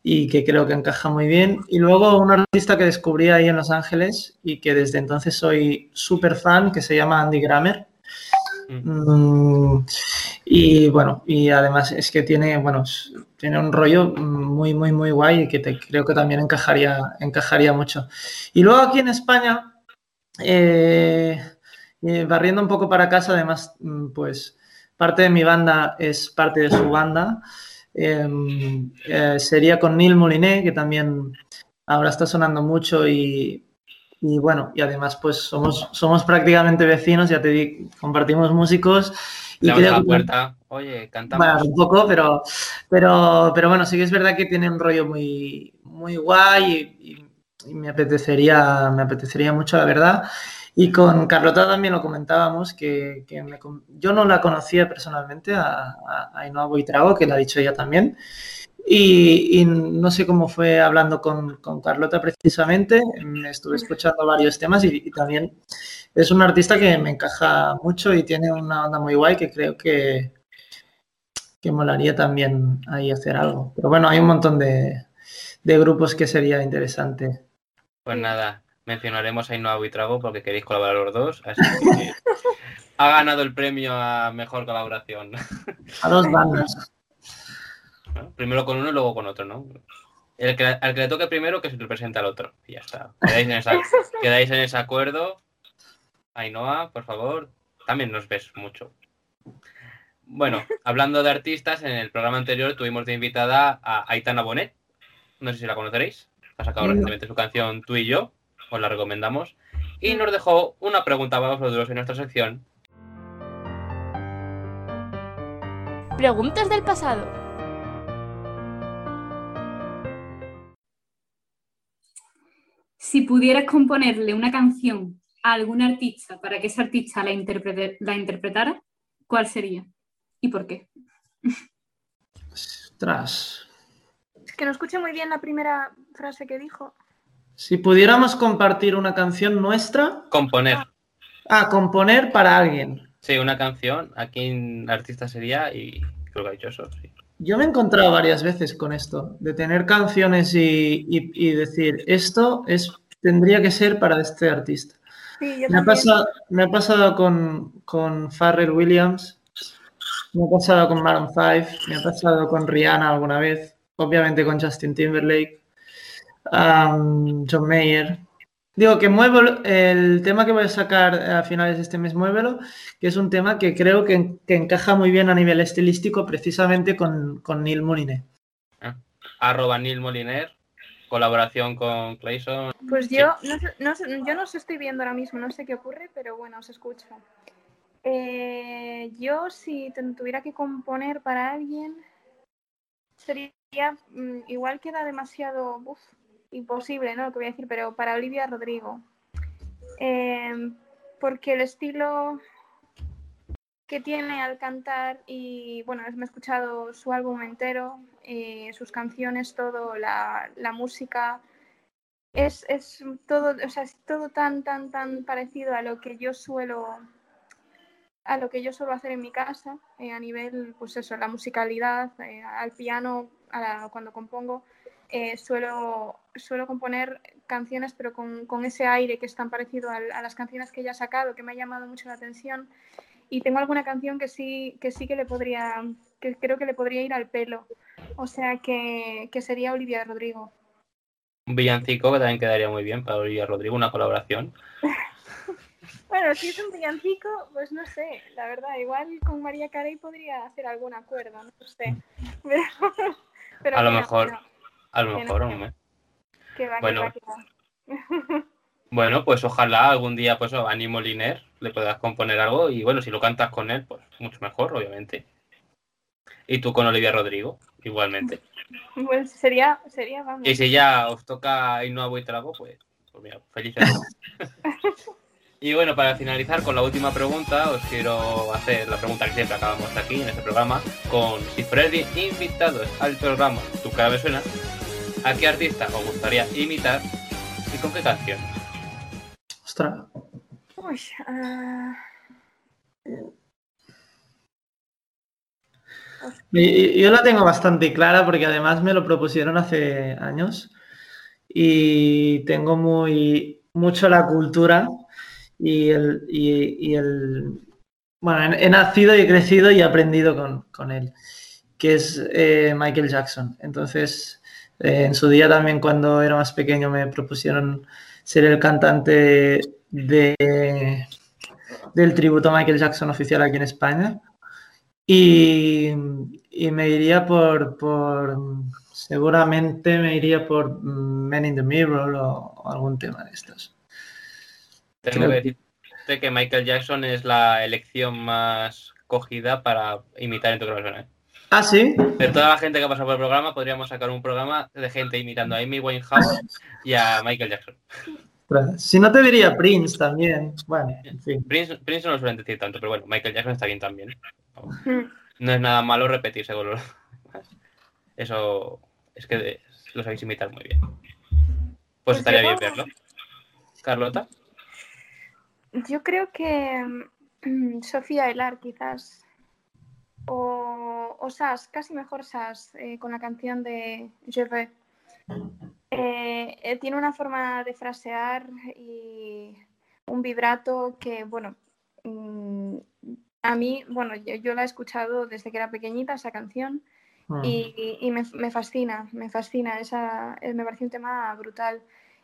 y que creo que encaja muy bien. Y luego un artista que descubrí ahí en Los Ángeles y que desde entonces soy súper fan, que se llama Andy Grammer. Mm. Y bueno, y además es que tiene, bueno, tiene un rollo muy, muy, muy guay y que te, creo que también encajaría, encajaría mucho. Y luego aquí en España, eh, eh, barriendo un poco para casa, además, mm, pues parte de mi banda es parte de su banda. Em, eh, sería con Neil Moliné, que también ahora está sonando mucho y, y bueno, y además pues somos, somos prácticamente vecinos, ya te digo, compartimos músicos y creo la puerta, oye, cantamos. Bueno, un poco, pero, pero, pero bueno, sí que es verdad que tiene un rollo muy, muy guay y, me, apetecería, me apetecería mucho, la verdad. Y con Carlota también lo comentábamos, que, que yo no la conocía personalmente, a, a Ainhoa Boitrago, que la ha dicho ella también. Y, no sé cómo fue hablando con, con Carlota precisamente, estuve escuchando varios temas y, también es un artista que me encaja mucho y tiene una onda muy guay que creo que, que molaría también ahí hacer algo. Pero bueno, hay un montón de, de grupos que sería interesante. Pues nada, mencionaremos a Ainhoa Buitrago porque queréis colaborar los dos, así que (laughs) ha ganado el premio a mejor colaboración. A dos bandas. Primero con uno y luego con otro, ¿no? El que, al que le toque primero que se representa al otro. Y ya está. Quedáis en, esa, quedáis en ese acuerdo. Ainhoa, por favor. También nos ves mucho. Bueno, hablando de artistas, en el programa anterior tuvimos de invitada a Aitana Bonet. No sé si la conoceréis. Ha sacado recientemente su canción Tú y yo. Os la recomendamos. Y nos dejó una pregunta para vosotros en nuestra sección. Preguntas del pasado. Si pudieras componerle una canción a algún artista para que ese artista la, la interpretara, ¿cuál sería? ¿Y por qué? Ostras. Es que no escuché muy bien la primera frase que dijo. Si pudiéramos compartir una canción nuestra. Componer. Ah, componer para alguien. Sí, una canción. ¿A quién artista sería? Y creo que ha dicho eso, sí. Yo me he encontrado varias veces con esto, de tener canciones y, decir, esto es, tendría que ser para este artista. me, ha pasado, me, ha pasado, con, con Farrell Williams, me ha pasado con Maroon 5, me ha pasado con Rihanna alguna vez, obviamente con Justin Timberlake, John Mayer. Digo que muevo el tema que voy a sacar a finales de este mes, muévelo, que es un tema que creo que, encaja muy bien a nivel estilístico precisamente con, con Neil Moliner. Ah, arroba Neil Moliner, colaboración con Clayson. Pues yo, no, yo no os estoy viendo ahora mismo, no sé qué ocurre, pero bueno, os escucho. Eh, yo si tuviera que componer para alguien, sería, mm, igual queda demasiado imposible, ¿no? Lo que voy a decir, pero para Olivia Rodrigo. Eh, porque el estilo que tiene al cantar y bueno, me he escuchado su álbum entero, eh, sus canciones, todo, la, música, es, todo, o sea, es todo tan, tan, tan parecido a lo que yo suelo a lo que yo suelo hacer en mi casa, eh, a nivel, pues eso, la musicalidad, al piano, cuando compongo, eh, suelo, suelo componer canciones, pero con, ese aire que es tan parecido a, las canciones que ella ha sacado, que me ha llamado mucho la atención. Y tengo alguna canción que sí que, sí que le podría, que creo que le podría ir al pelo. O sea que, sería Olivia Rodrigo. Un villancico que también quedaría muy bien para Olivia Rodrigo, una colaboración. (laughs) bueno, si es un villancico, pues no sé, la verdad, igual con María Carey podría hacer algún acuerdo, no sé. (laughs) Pero, a lo mejor. A lo mejor, hombre. bueno. bueno, pues ojalá algún día, pues a Animo Liner le puedas componer algo y bueno, si lo cantas con él, pues mucho mejor, obviamente. Y tú con Olivia Rodrigo, igualmente. (laughs) Pues sería, sería, vamos. Y si ya os toca y no a trago, pues, pues mira, felices. (laughs) y bueno, para finalizar con la última pregunta, os quiero hacer la pregunta que siempre acabamos aquí en este programa, con si Freddy invitados al programa Tu cara me suena, ¿A qué artista os gustaría imitar y con qué canción? Ostras. Uy, uh... Yo la tengo bastante clara porque además me lo propusieron hace años y tengo muy mucho la cultura y el, y, el bueno, he, he nacido y he crecido y he aprendido con, con él, que es eh, Michael Jackson. Entonces, eh, en su día también cuando era más pequeño me propusieron ser el cantante de, del tributo a Michael Jackson oficial aquí en España. Y, y me iría por, por, seguramente me iría por Men in the Mirror o, o algún tema de estos. Tengo Creo que decirte que Michael Jackson es la elección más cogida para imitar en tu corazón. ¿eh? Ah, sí. De toda la gente que ha pasado por el programa, podríamos sacar un programa de gente imitando a Amy Winehouse y a Michael Jackson. Si no te diría Prince también. Bueno, en fin. Prince, Prince no lo suelen decir tanto, pero bueno, Michael Jackson está bien también. Mm. No es nada malo repetirse con los demás. Eso es que lo sabéis imitar muy bien. Pues Pues estaría bien verlo. Carlota. Yo creo que mm, Sofía Elar, quizás. O, o Sas, casi mejor Sas, eh, con la canción de veux. Eh, eh, tiene una forma de frasear y un vibrato que, bueno, mm, a mí, bueno, yo, yo la he escuchado desde que era pequeñita, esa canción, Mm. y, y me, me fascina, me fascina, esa, eh, me parece un tema brutal.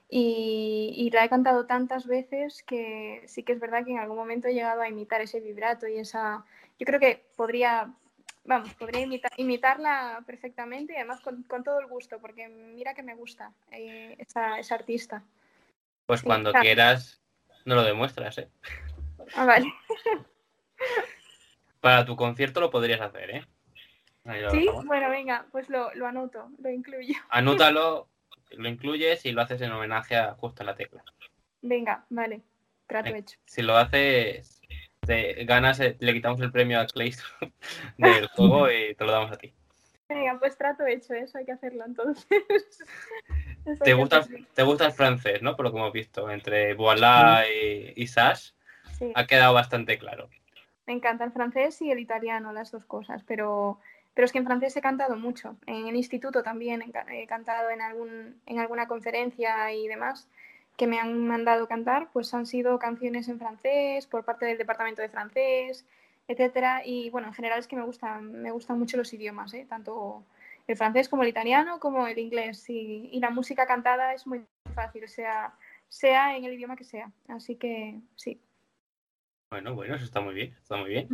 Y, y la he cantado tantas veces que sí que es verdad que en algún momento he llegado a imitar ese vibrato y esa... Yo creo que podría, vamos, podría imita- imitarla perfectamente y además con, con todo el gusto, porque mira que me gusta eh, esa, esa artista. Pues cuando quieras, no lo demuestras, ¿eh? Ah, vale. (laughs) Para tu concierto lo podrías hacer, ¿eh? Ahí Sí, bueno, venga, pues lo, lo anoto, lo incluyo. Anótalo, (laughs) lo incluyes y lo haces en homenaje a justo a la tecla. Venga, vale, trato hecho. Si lo haces, te ganas, eh, le quitamos el premio a Clay (laughs) del juego y te lo damos a ti. Venga, pues trato hecho, eso hay que hacerlo entonces. (laughs) ¿Te gusta, hacerlo. te gusta el francés, ¿no? Por lo que hemos visto, entre Voilà y, y Sash, Sí. ha quedado bastante claro. Me encanta el francés y el italiano, las dos cosas, pero, pero es que en francés he cantado mucho. En el instituto también he cantado en, algún, en alguna conferencia y demás que me han mandado cantar, pues han sido canciones en francés por parte del departamento de francés, etcétera. Y bueno, en general es que me gustan, me gustan mucho los idiomas, ¿eh? tanto el francés como el italiano como el inglés. Y, y la música cantada es muy fácil, sea, sea en el idioma que sea. Así que sí. Bueno, bueno, eso está muy bien, está muy bien.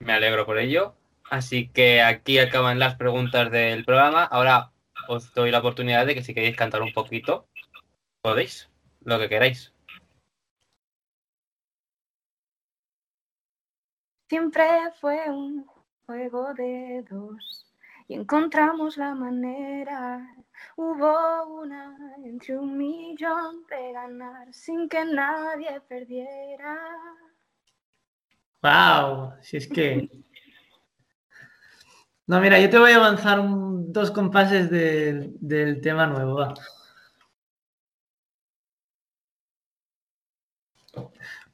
Me alegro por ello. Así que aquí acaban las preguntas del programa. Ahora os doy la oportunidad de que si queréis cantar un poquito, podéis, lo que queráis. Siempre fue un juego de dos y encontramos la manera. Hubo una entre un millón de ganar sin que nadie perdiera. Wow, si es que. No, mira, yo te voy a avanzar un- dos compases del, del tema nuevo. va.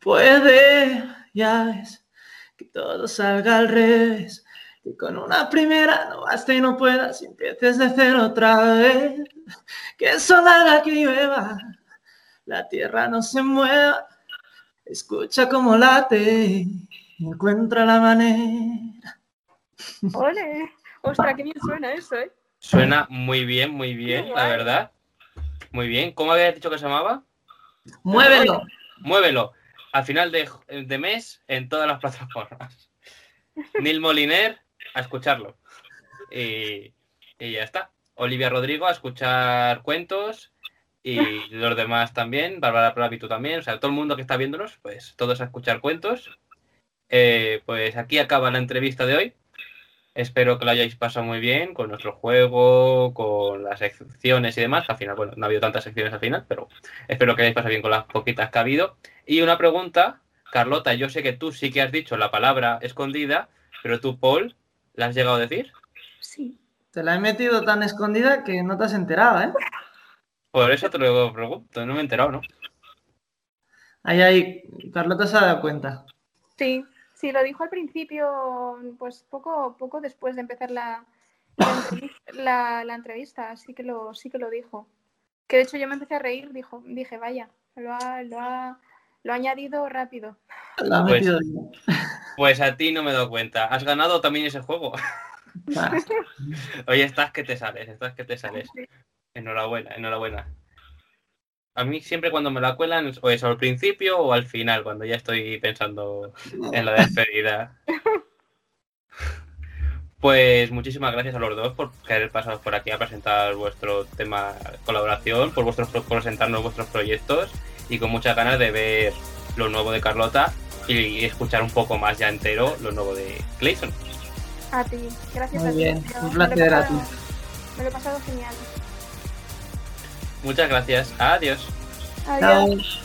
Puede, ya ves, que todo salga al revés. Que con una primera no basta y no puedas y empieces de cero otra vez. Que el sol haga que llueva, la tierra no se mueva. Escucha cómo late, encuentra la manera. ¡Ole! ¡Ostras, qué bien suena eso, eh! Suena muy bien, muy bien, la verdad. Muy bien. ¿Cómo habías dicho que se llamaba? Muévelo. Muévelo. Al final de, de mes en todas las (laughs) plataformas. Neil Moliner a escucharlo. Y, y ya está. Olivia Rodrigo a escuchar cuentos. Y los demás también. Bárbara Pravi, tú también. O sea, todo el mundo que está viéndonos, pues todos a escuchar cuentos. Eh, pues aquí acaba la entrevista de hoy. Espero que lo hayáis pasado muy bien con nuestro juego, con las secciones y demás. Al final, bueno, no ha habido tantas secciones al final, pero espero que hayáis pasado bien con las poquitas que ha habido. Y una pregunta, Carlota, yo sé que tú sí que has dicho la palabra escondida, pero tú, Paul, ¿la has llegado a decir? Sí. Te la he metido tan escondida que no te has enterado, ¿eh? Por eso te lo pregunto, no me he enterado, ¿no? Ahí, ahí, Carlota se ha dado cuenta. Sí, sí, lo dijo al principio, pues poco, poco después de empezar la, la, entrevis- la- la entrevista, sí que lo, sí que lo dijo. Que de hecho yo me empecé a reír, dijo, dije, vaya, lo ha, lo ha, lo ha añadido rápido. Pues-. (laughs) Pues a ti no me he dado cuenta. ¿Has ganado también ese juego? Ah, (laughs) Oye, estás que te sales, estás que te sales. Enhorabuena, enhorabuena. A mí siempre cuando me la cuelan o es al principio o al final, cuando ya estoy pensando en la despedida. (laughs) Pues muchísimas gracias a los dos por haber pasado por aquí a presentar vuestro tema colaboración, por vuestros por presentarnos vuestros proyectos y con muchas ganas de ver lo nuevo de Carlota y escuchar un poco más ya entero lo nuevo de Clayson. A ti, gracias Muy a ti. bien, un placer a ti. Me lo he pasado genial. Muchas gracias. Adiós. Adiós.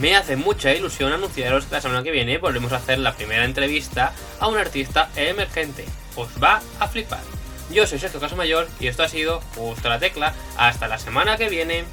Me hace mucha ilusión anunciaros que la semana que viene volvemos a hacer la primera entrevista a un artista emergente. Os va a flipar. Yo soy Sergio Casamayor y esto ha sido Justo la Tecla. Hasta la semana que viene.